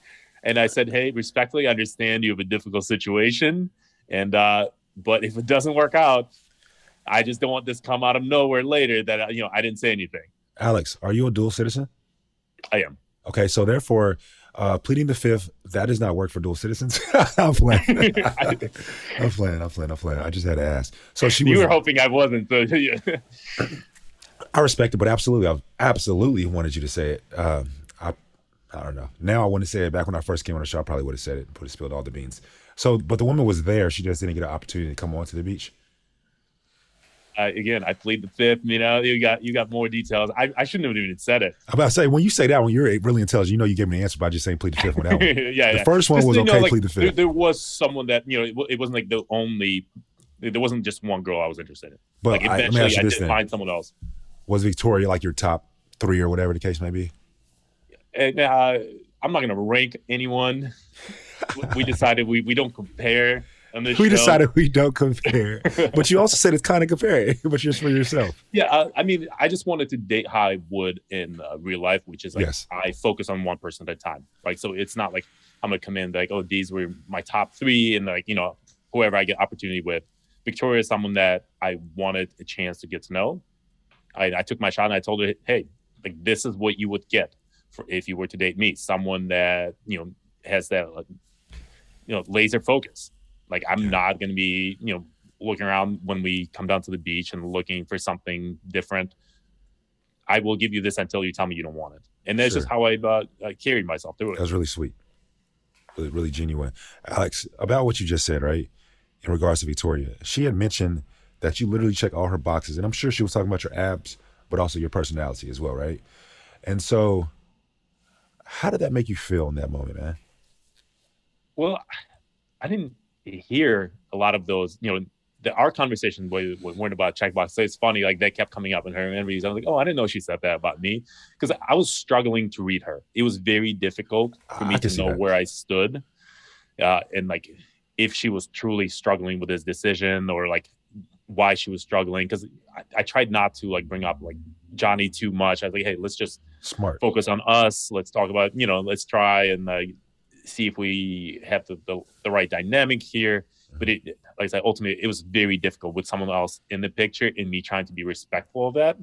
and I said, "Hey, respectfully, I understand you have a difficult situation, and uh, but if it doesn't work out, I just don't want this come out of nowhere later that you know I didn't say anything. Alex, are you a dual citizen? I am. Okay, so therefore, uh, pleading the fifth that does not work for dual citizens. *laughs* I'm playing. *laughs* I'm playing. I'm playing. I'm playing. I just had to ask. So she you was. were hoping I wasn't. So *laughs* yeah. I respect it, but absolutely, I absolutely wanted you to say it. Um, I, I don't know. Now I want to say it. Back when I first came on the show, I probably would have said it and put spilled all the beans. So, but the woman was there. She just didn't get an opportunity to come onto the beach. Uh, again, I plead the fifth. You know, you got you got more details. I, I shouldn't have even said it. I'm about to say when you say that one, you're really intelligent. You know, you gave me the answer by just saying plead the fifth on that *laughs* one. yeah, The yeah. first one Just, was you know, okay, like, plead the There, fifth. there was someone that you know. It, wa- it wasn't like the only. There wasn't just one girl I was interested in. But like I- let me eventually, ask you I this did then. find someone else. Was Victoria like your top three or whatever the case may be? And uh, I'm not gonna rank anyone. we decided we, we don't compare on this we show. decided we don't compare, but you also said it's kind of comparing, *laughs* but just for yourself. Yeah, uh, I mean, I just wanted to date how I would in uh, real life, which is like Yes. I focus on one person at a time. Like, so it's not like I'm gonna come in like, oh, these were my top three, and like you know, whoever I get opportunity with. Victoria is someone that I wanted a chance to get to know. I, I took my shot and I told her, hey, like this is what you would get for if you were to date me, someone that you know has that like, you know laser focus. Like I'm not gonna be you know looking around when we come down to the beach and looking for something different. I will give you this until you tell me you don't want it, and that's just how I've uh, uh, carried myself through That it. was really sweet, really, really genuine. Alex, about what you just said, right? In regards to Victoria, she had mentioned that you literally check all her boxes, and I'm sure she was talking about your abs, but also your personality as well, right? And so, how did that make you feel in that moment, man? Well, I didn't hear a lot of those. You know, the, our conversation was weren't about checkbox. So it's funny, like they kept coming up in her interviews. I was like, oh, I didn't know she said that about me because I was struggling to read her. It was very difficult for me can to know that. where I stood, uh, and like if she was truly struggling with this decision or like why she was struggling. Because I, I tried not to like bring up like Johnny too much. I was like, hey, let's just Smart. focus on us. Let's talk about, you know, let's try and uh, see if we have the, the, the right dynamic here. But it, like I said, ultimately, it was very difficult with someone else in the picture and me trying to be respectful of that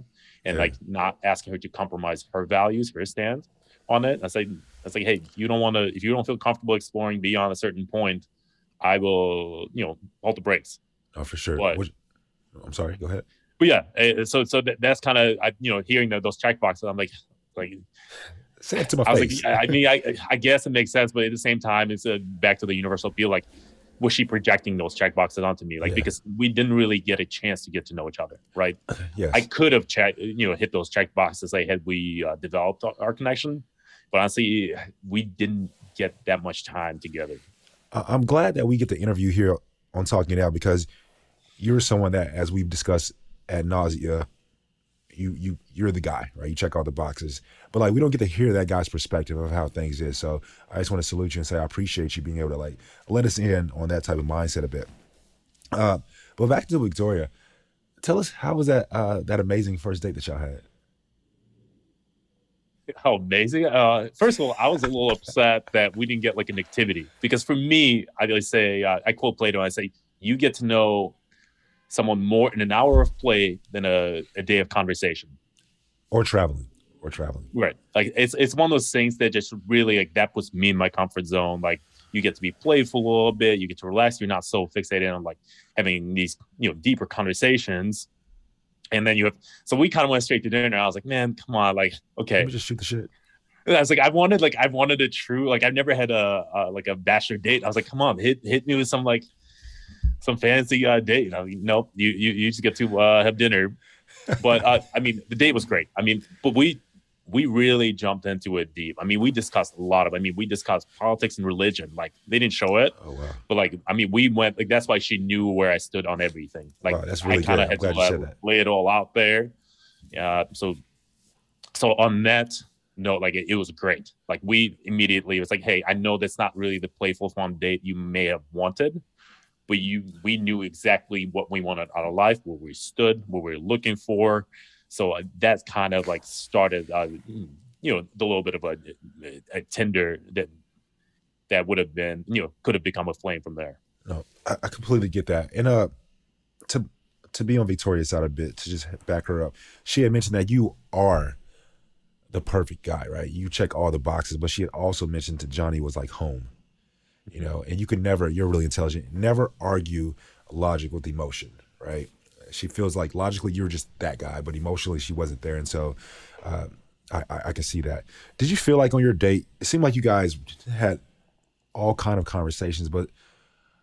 and like not asking her to compromise her values, her stand on it. I say, I was like, hey, you don't want to, if you don't feel comfortable exploring beyond a certain point, I will, you know, halt the brakes. Oh, for sure. What? What- I'm sorry. Go ahead. But yeah, eh, so so that, that's kind of, you know, hearing the, those check boxes, I'm like, like Say it to my I was face. like, I mean, I, I guess it makes sense, but at the same time, it's uh, back to the universal appeal. Like, was she projecting those check boxes onto me? Like, Yeah. because we didn't really get a chance to get to know each other, right? yes. I could have checked, you know, hit those check boxes like had we uh, developed our, connection, but honestly, we didn't get that much time together. I'm glad that we get the interview here on Talking It Out because you're someone that, as we've discussed at nausea, you you you're the guy, right? You check all the boxes, but like we don't get to hear that guy's perspective of how things is. So I just want to salute you and say I appreciate you being able to like let us in on that type of mindset a bit. Uh, but back to Victoria, tell us how was that uh, that amazing first date that y'all had? How amazing! Uh, first of all, I was a little upset that we didn't get like an activity because for me, I always say uh, I quote Plato. I say you get to know someone more in an hour of play than a, a day of conversation. Or traveling, or traveling. Right. Like it's it's one of those things that just really like that puts me in my comfort zone. Like you get to be playful a little bit, you get to relax. You're not so fixated on like having these you know deeper conversations. And then you have so we kind of went straight to dinner. I was like, man, come on, like okay. Let me just shoot the shit. I was like, I wanted like I've wanted a true like I've never had a, a like a bachelor date. I was like, come on, hit hit me with some like some fancy uh, date. You know, nope, you you you just get to uh, have dinner. But uh, I mean, the date was great. I mean, but we we really jumped into it deep. I mean, we discussed a lot of. I mean, we discussed politics and religion. Like they didn't show it, Oh wow. but like I mean, we went like that's why she knew where I stood on everything. Like Wow, that's really I kind of had to lay, it all out there. Yeah. So so on that note, like it, it was great. Like we immediately it was like, hey, I know that's not really the playful fun date you may have wanted, but you we knew exactly what we wanted out of life, where we stood, what we were looking for. So uh, that's kind of like started, uh, you know, the little bit of a, a Tinder that that would have been, you know, could have become a flame from there. No, I, I completely get that. And uh, to to be on Victoria's side a bit, to just back her up, she had mentioned that you are the perfect guy, right? You check all the boxes, but she had also mentioned to Johnny was like home, you know, and you can never, you're really intelligent, never argue logic with emotion, right? She feels like logically you're just that guy, but emotionally she wasn't there. And so uh, I, I, I can see that. Did you feel like on your date, it seemed like you guys had all kind of conversations, but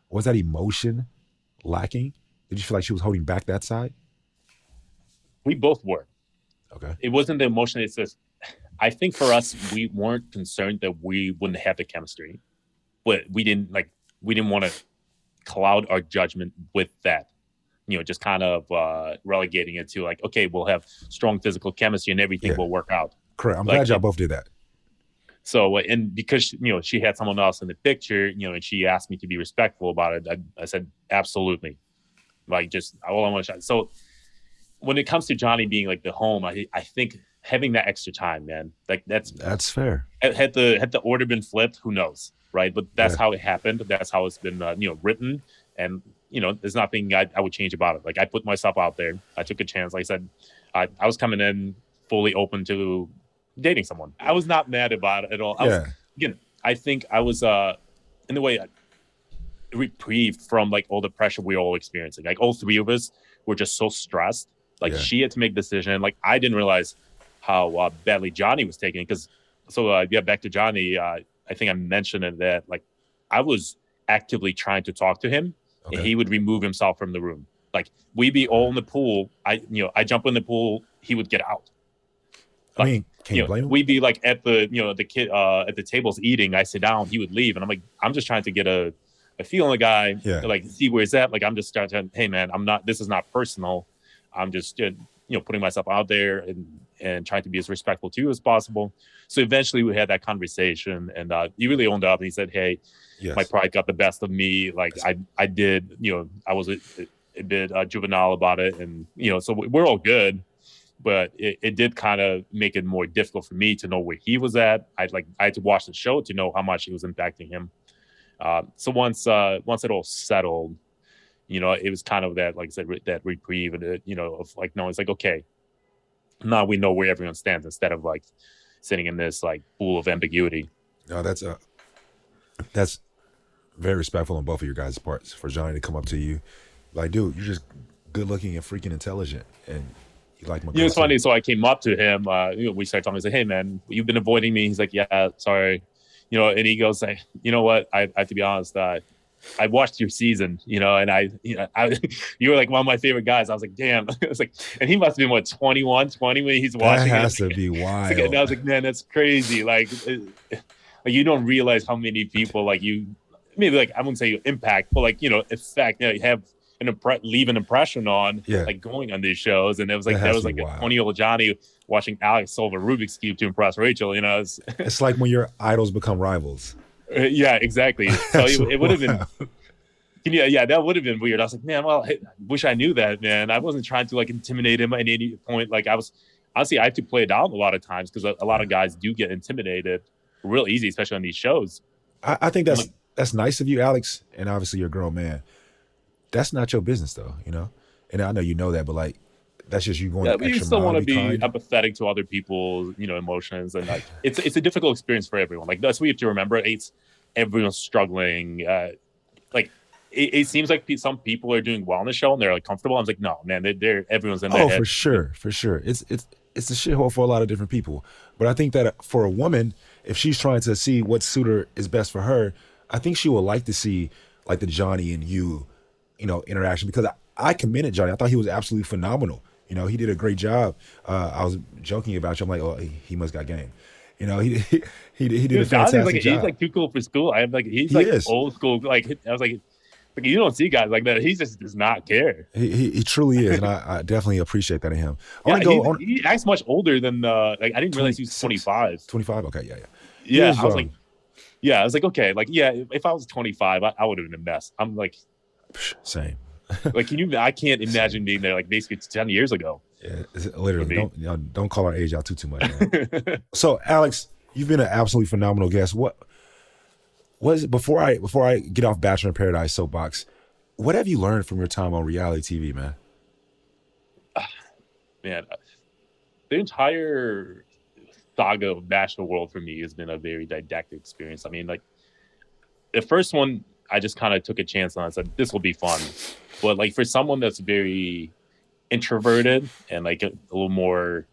was that emotion lacking? Did you feel like she was holding back that side? We both were. Okay. it wasn't the emotion. It's just, I think for us, we weren't concerned that we wouldn't have the chemistry, but we didn't like, we didn't want to cloud our judgment with that. You know, just kind of uh, relegating it to like, okay, we'll have strong physical chemistry and everything Yeah. will work out. Correct. I'm Like glad y'all both did that. So and because you know she had someone else in the picture, you know, and she asked me to be respectful about it, I, I said absolutely, like just all I want to. So when it comes to Johnny being like the home, I I think having that extra time, man, like that's that's fair. Had the had the order been flipped, who knows, right? But that's yeah. how it happened. That's how it's been, uh, you know, written, and you know, there's nothing I, I would change about it. Like I put myself out there, I took a chance. Like I said, I, I was coming in fully open to dating someone. I was not mad about it at all. I yeah. was, again, I think I was uh in the way uh, reprieved from like all the pressure we are all experiencing. Like all three of us were just so stressed. Like yeah. she had to make a decision. Like I didn't realize how uh, badly Johnny was taking it. because so uh, yeah, back to Johnny. Uh, I think I mentioned it that like I was actively trying to talk to him, okay. and he would remove himself from the room. Like we'd be all in the pool. I you know I jump in the pool, he would get out. Like, I mean, can you, you blame him? We'd be like at the you know the kid uh, at the tables eating. I sit down, he would leave, and I'm like, I'm just trying to get a a feel on the guy, yeah. like see where he's at. Like I'm just trying to, hey man, I'm not. This is not personal. I'm just uh, you know putting myself out there and and trying to be as respectful to you as possible. So eventually we had that conversation, and uh, he really owned up and he said, "Hey, yes. my pride got the best of me. Like I I did, you know, I was a, a bit uh, juvenile about it, and you know, so we're all good." But it, it did kind of make it more difficult for me to know where he was at. I like I had to watch the show to know how much it was impacting him. Uh, so once uh, once it all settled, you know, it was kind of that, like I said, that reprieve and, it, you know, of like, no, it's like, okay, now we know where everyone stands instead of like sitting in this like pool of ambiguity. No, that's a, uh, that's very respectful on both of your guys' parts for Johnny to come up to you. Like, dude, you're just good looking and freaking intelligent. And you like my. Know, it's funny. So I came up to him. Uh, you know, we started talking. I said, "Hey, man, you've been avoiding me." He's like, "Yeah, sorry." You know, and he goes, like, "You know what? I, I have to be honest. Uh, I watched your season, you know, and I, you know, I, *laughs* you were like one of my favorite guys. I was like, damn. *laughs* I was like, and he must have been what 21, 20 when he's watching. That has *laughs* it. to be wild. and I was like, man, that's crazy. Like, it, like you don't realize how many people like you, maybe like I wouldn't say impact, but like you know, effect. You, know, you have an impre- leave an impression on, yeah. like going on these shows. And it was like that, that was like a 20 year old Johnny watching Alex solve a Rubik's cube to impress Rachel. You know, it's, it's like when your idols become rivals. *laughs* Yeah, exactly. *laughs* So it, it would have been. *laughs* Yeah, yeah, that would have been weird. I was like, man, well, I wish I knew that, man. I wasn't trying to like intimidate him at any point. Like I was, honestly, I have to play it down a lot of times because a, a, lot of guys do get intimidated real easy, especially on these shows. I, I think that's like, that's nice of you, Alex, and obviously you're a grown man. That's not your business, though, you know. And I know you know that, but like, that's just you going. Yeah, but you still want to be kind. empathetic to other people's, you know, emotions, and like, it's it's a difficult experience for everyone. Like that's what you have to remember. It's everyone's struggling. Uh, like it, it, seems like some people are doing well on the show and they're like comfortable. I was like, no, man, they're, they're everyone's in there. Oh, head. for sure, for sure. It's it's it's a shithole for a lot of different people. But I think that for a woman, if she's trying to see what suitor is best for her, I think she would like to see like the Johnny and you, you know, interaction because I, I commended Johnny. I thought he was absolutely phenomenal. You know, he did a great job. Uh, I was joking about you. I'm like, oh, he, he must got game. You know, he he *laughs* he, he did a fantastic like, job. He's like too cool for school. I'm like he's he like is. old school. Like I was like, like you don't see guys like that. He just does not care. He he, he truly is, and I, I, definitely appreciate that in him. *laughs* I yeah, go. On, he acts much older than uh like I didn't realize he was 25. 25. Okay, yeah, yeah. Yeah, I was um, like, yeah, I was like, okay, like yeah, if I was 25, I, I would have been a mess. I'm like, same. *laughs* like, can you? I can't imagine being there like basically 10 years ago. Yeah, literally. Don't you know, don't call our age out too too much. *laughs* so, Alex, you've been an absolutely phenomenal guest. What was before I before I get off Bachelor in Paradise soapbox? What have you learned from your time on reality TV, man? *sighs* man, uh, the entire saga of Bachelor World for me has been a very didactic experience. I mean, like the first one, I just kind of took a chance on. I said this will be fun, but like for someone that's very introverted and like a, a little more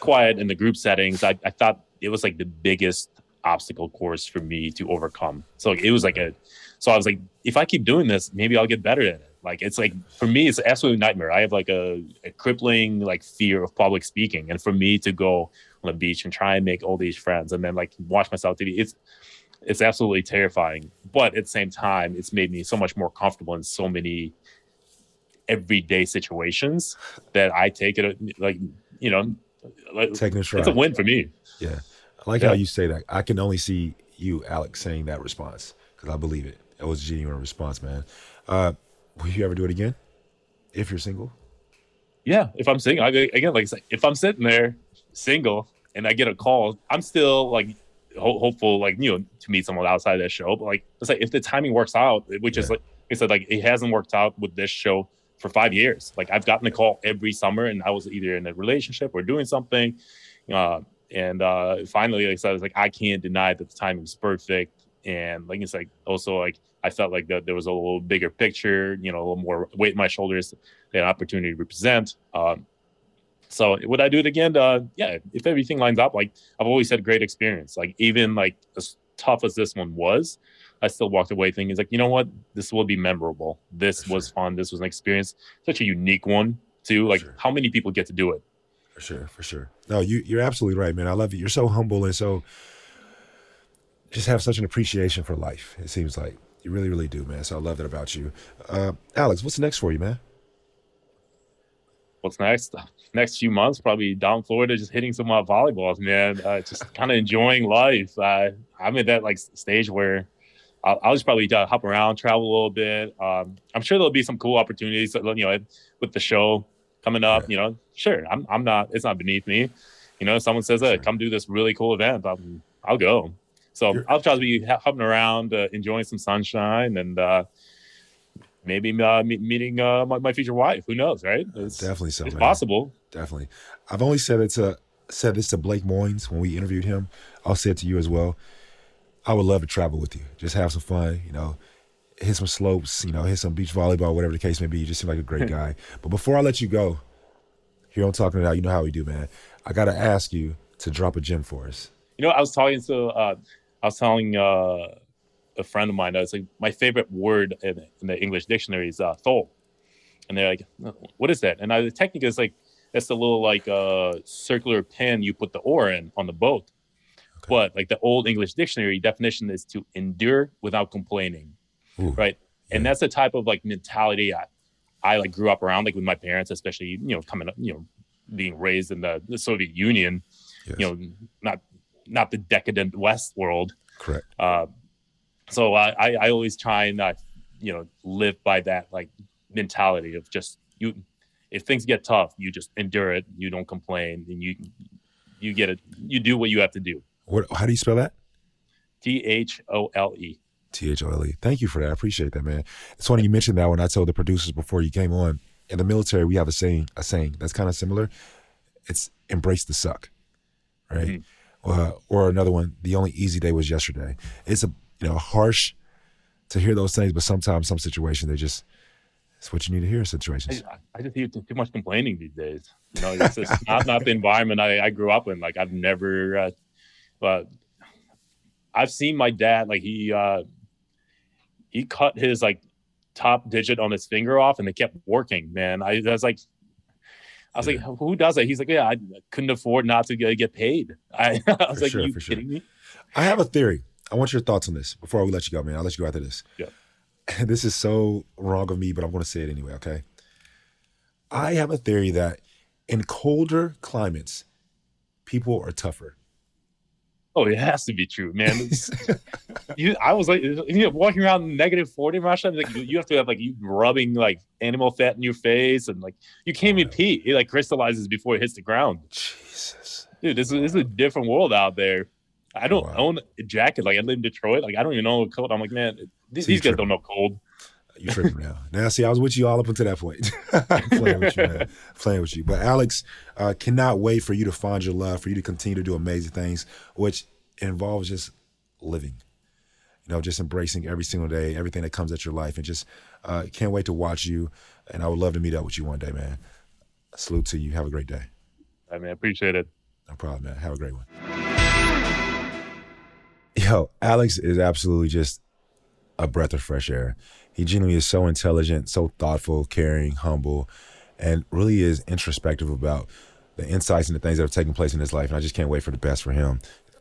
quiet in the group settings, I, I thought it was like the biggest obstacle course for me to overcome. So it was like a, so I was like, if I keep doing this, maybe I'll get better at it. Like it's like for me, it's absolutely nightmare. I have like a, a crippling like fear of public speaking, and for me to go on the beach and try and make all these friends, and then like watch myself TV, it's it's absolutely terrifying. But at the same time, it's made me so much more comfortable in so many everyday situations that I take it like you know, taking a It's a win for me. Yeah. I like Yeah. how you say that. I can only see you, Alex, saying that response because I believe it. It was a genuine response, man. Uh, will you ever do it again if you're single? Yeah, if I'm single, I, again, like if I'm sitting there single and I get a call, I'm still like ho- hopeful, like you know, to meet someone outside that show. But like, it's like if the timing works out, which is like I said, like it hasn't worked out with this show for five years. Like I've gotten a call every summer, and I was either in a relationship or doing something. Uh, and uh, finally, like I said, I was like, I can't deny that the timing was perfect. And like it's like also like I felt like that there was a little bigger picture, you know, a little more weight in my shoulders, an opportunity to represent. Um, so would I do it again? Uh, yeah, if everything lines up, like I've always had great experience. Like even like as tough as this one was, I still walked away thinking, it's like, you know what, this will be memorable. This For was fun. This was an experience, such a unique one too. Like Sure. how many people get to do it? For sure, for sure. No, you you're absolutely right, man. I love you. You're so humble and so just have such an appreciation for life. It seems like you really, really do, man. So I love that about you. Uh, Alex, what's next for you, man? What's next? *laughs* Next few months, probably down Florida, just hitting some uh, volleyballs, man. Uh, just kind of enjoying life. Uh, I'm at that like stage where I'll, I'll just probably uh, hop around, travel a little bit. Um, I'm sure there'll be some cool opportunities, you know, with the show coming up. You know, sure, I'm I'm not. It's not beneath me. You know, if someone says, "Hey, Sure. come do this really cool event," I'm, I'll go. So You're- I'll try to be hopping around, uh, enjoying some sunshine, and uh, maybe uh, me- meeting uh, my, my future wife. Who knows, right? It's, Definitely so, it's man. possible. Definitely. I've only said it to said this to Blake Moynes when we interviewed him. I'll say it to you as well. I would love to travel with you. Just have some fun, you know, hit some slopes, you know, hit some beach volleyball, whatever the case may be. You just seem like a great *laughs* guy. But before I let you go, here on Talking It Out, you know how we do, man. I gotta ask you to drop a gem for us. You know, I was talking to, uh, I was telling uh, a friend of mine, I was like, my favorite word in, in the English dictionary is uh, thole. And they're like, what is that? And I, the technique is like, that's the little like uh, circular pin you put the oar in on the boat. But like the old English dictionary definition is to endure without complaining. Ooh, right? And that's the type of like mentality I, I like grew up around like with my parents especially you know coming up you know being raised in the, the soviet union Yes, you know not not the decadent west world. Correct. uh, so I, I i always try and uh, you know live by that like mentality of just you if things get tough you just endure it you don't complain and you you get it you do what you have to do What, how do you spell that? t-h-o-l-e T H O L E. Thank you for that. I appreciate that, man. It's funny you mentioned that when I told the producers before you came on. In the military, we have a saying, a saying that's kind of similar. It's embrace the suck, right? Uh, or another one, the only easy day was yesterday. It's a you know harsh to hear those things, but sometimes some situations they just it's what you need to hear in situations. I, I just hear too, too much complaining these days. You know, it's just *laughs* not not the environment I, I grew up in. Like I've never, uh, but I've seen my dad. Like he uh, he cut his like top digit on his finger off, and they kept working. Man, I, I was like. I was like, who does that? He's like, yeah, I couldn't afford not to get, paid. *laughs* I, I was For like, sure, you for sure. kidding me? I have a theory. I want your thoughts on this before we let you go, man. I'll let you go after this. Yeah. *laughs* this is so wrong of me, but I'm going to say it anyway, okay? I have a theory that in colder climates, people are tougher. Oh, it has to be true, man. You, I was like, you know, walking around negative forty in Russia. Like, you, you have to have like you rubbing like animal fat in your face, and like you can't even pee. It like crystallizes before it hits the ground, Jesus. dude. This is this is a different world out there. I don't Wow. own a jacket. Like I live in Detroit. Like I don't even know what cold. I'm like, man, these, these guys don't know cold. You tripping now. Now, see, I was with you all up until that point. *laughs* playing with you, man. Playing with you. But Alex, uh, cannot wait for you to find your love, for you to continue to do amazing things, which involves just living. You know, just embracing every single day, everything that comes at your life, and just uh, can't wait to watch you. And I would love to meet up with you one day, man. Salute to you. Have a great day. I mean, I appreciate it. No problem, man. Have a great one. Yo, Alex is absolutely just a breath of fresh air. He genuinely is so intelligent, so thoughtful, caring, humble, and really is introspective about the insights and the things that have taken place in his life. And I just can't wait for the best for him.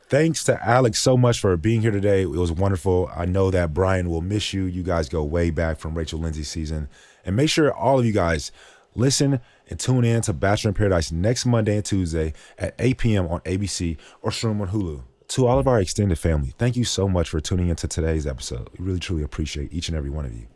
Thanks to Alex so much for being here today. It was wonderful. I know that Bryan will miss you. You guys go way back from Rachel Lindsay's season. And make sure all of you guys listen and tune in to Bachelor in Paradise next Monday and Tuesday at 8 p.m. on ABC or stream on Hulu. To all of our extended family, thank you so much for tuning into today's episode. We really truly appreciate each and every one of you.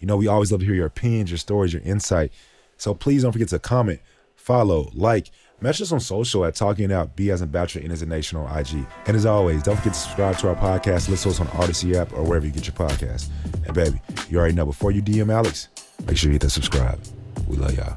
You know, we always love to hear your opinions, your stories, your insight. So please don't forget to comment, follow, like, message us on social at Talking Out, B as in Bachelor, N as in Nation on IG. And as always, don't forget to subscribe to our podcast. Listen to us on Odyssey app or wherever you get your podcast. And baby, you already know, before you DM Alex, make sure you hit that subscribe. We love y'all.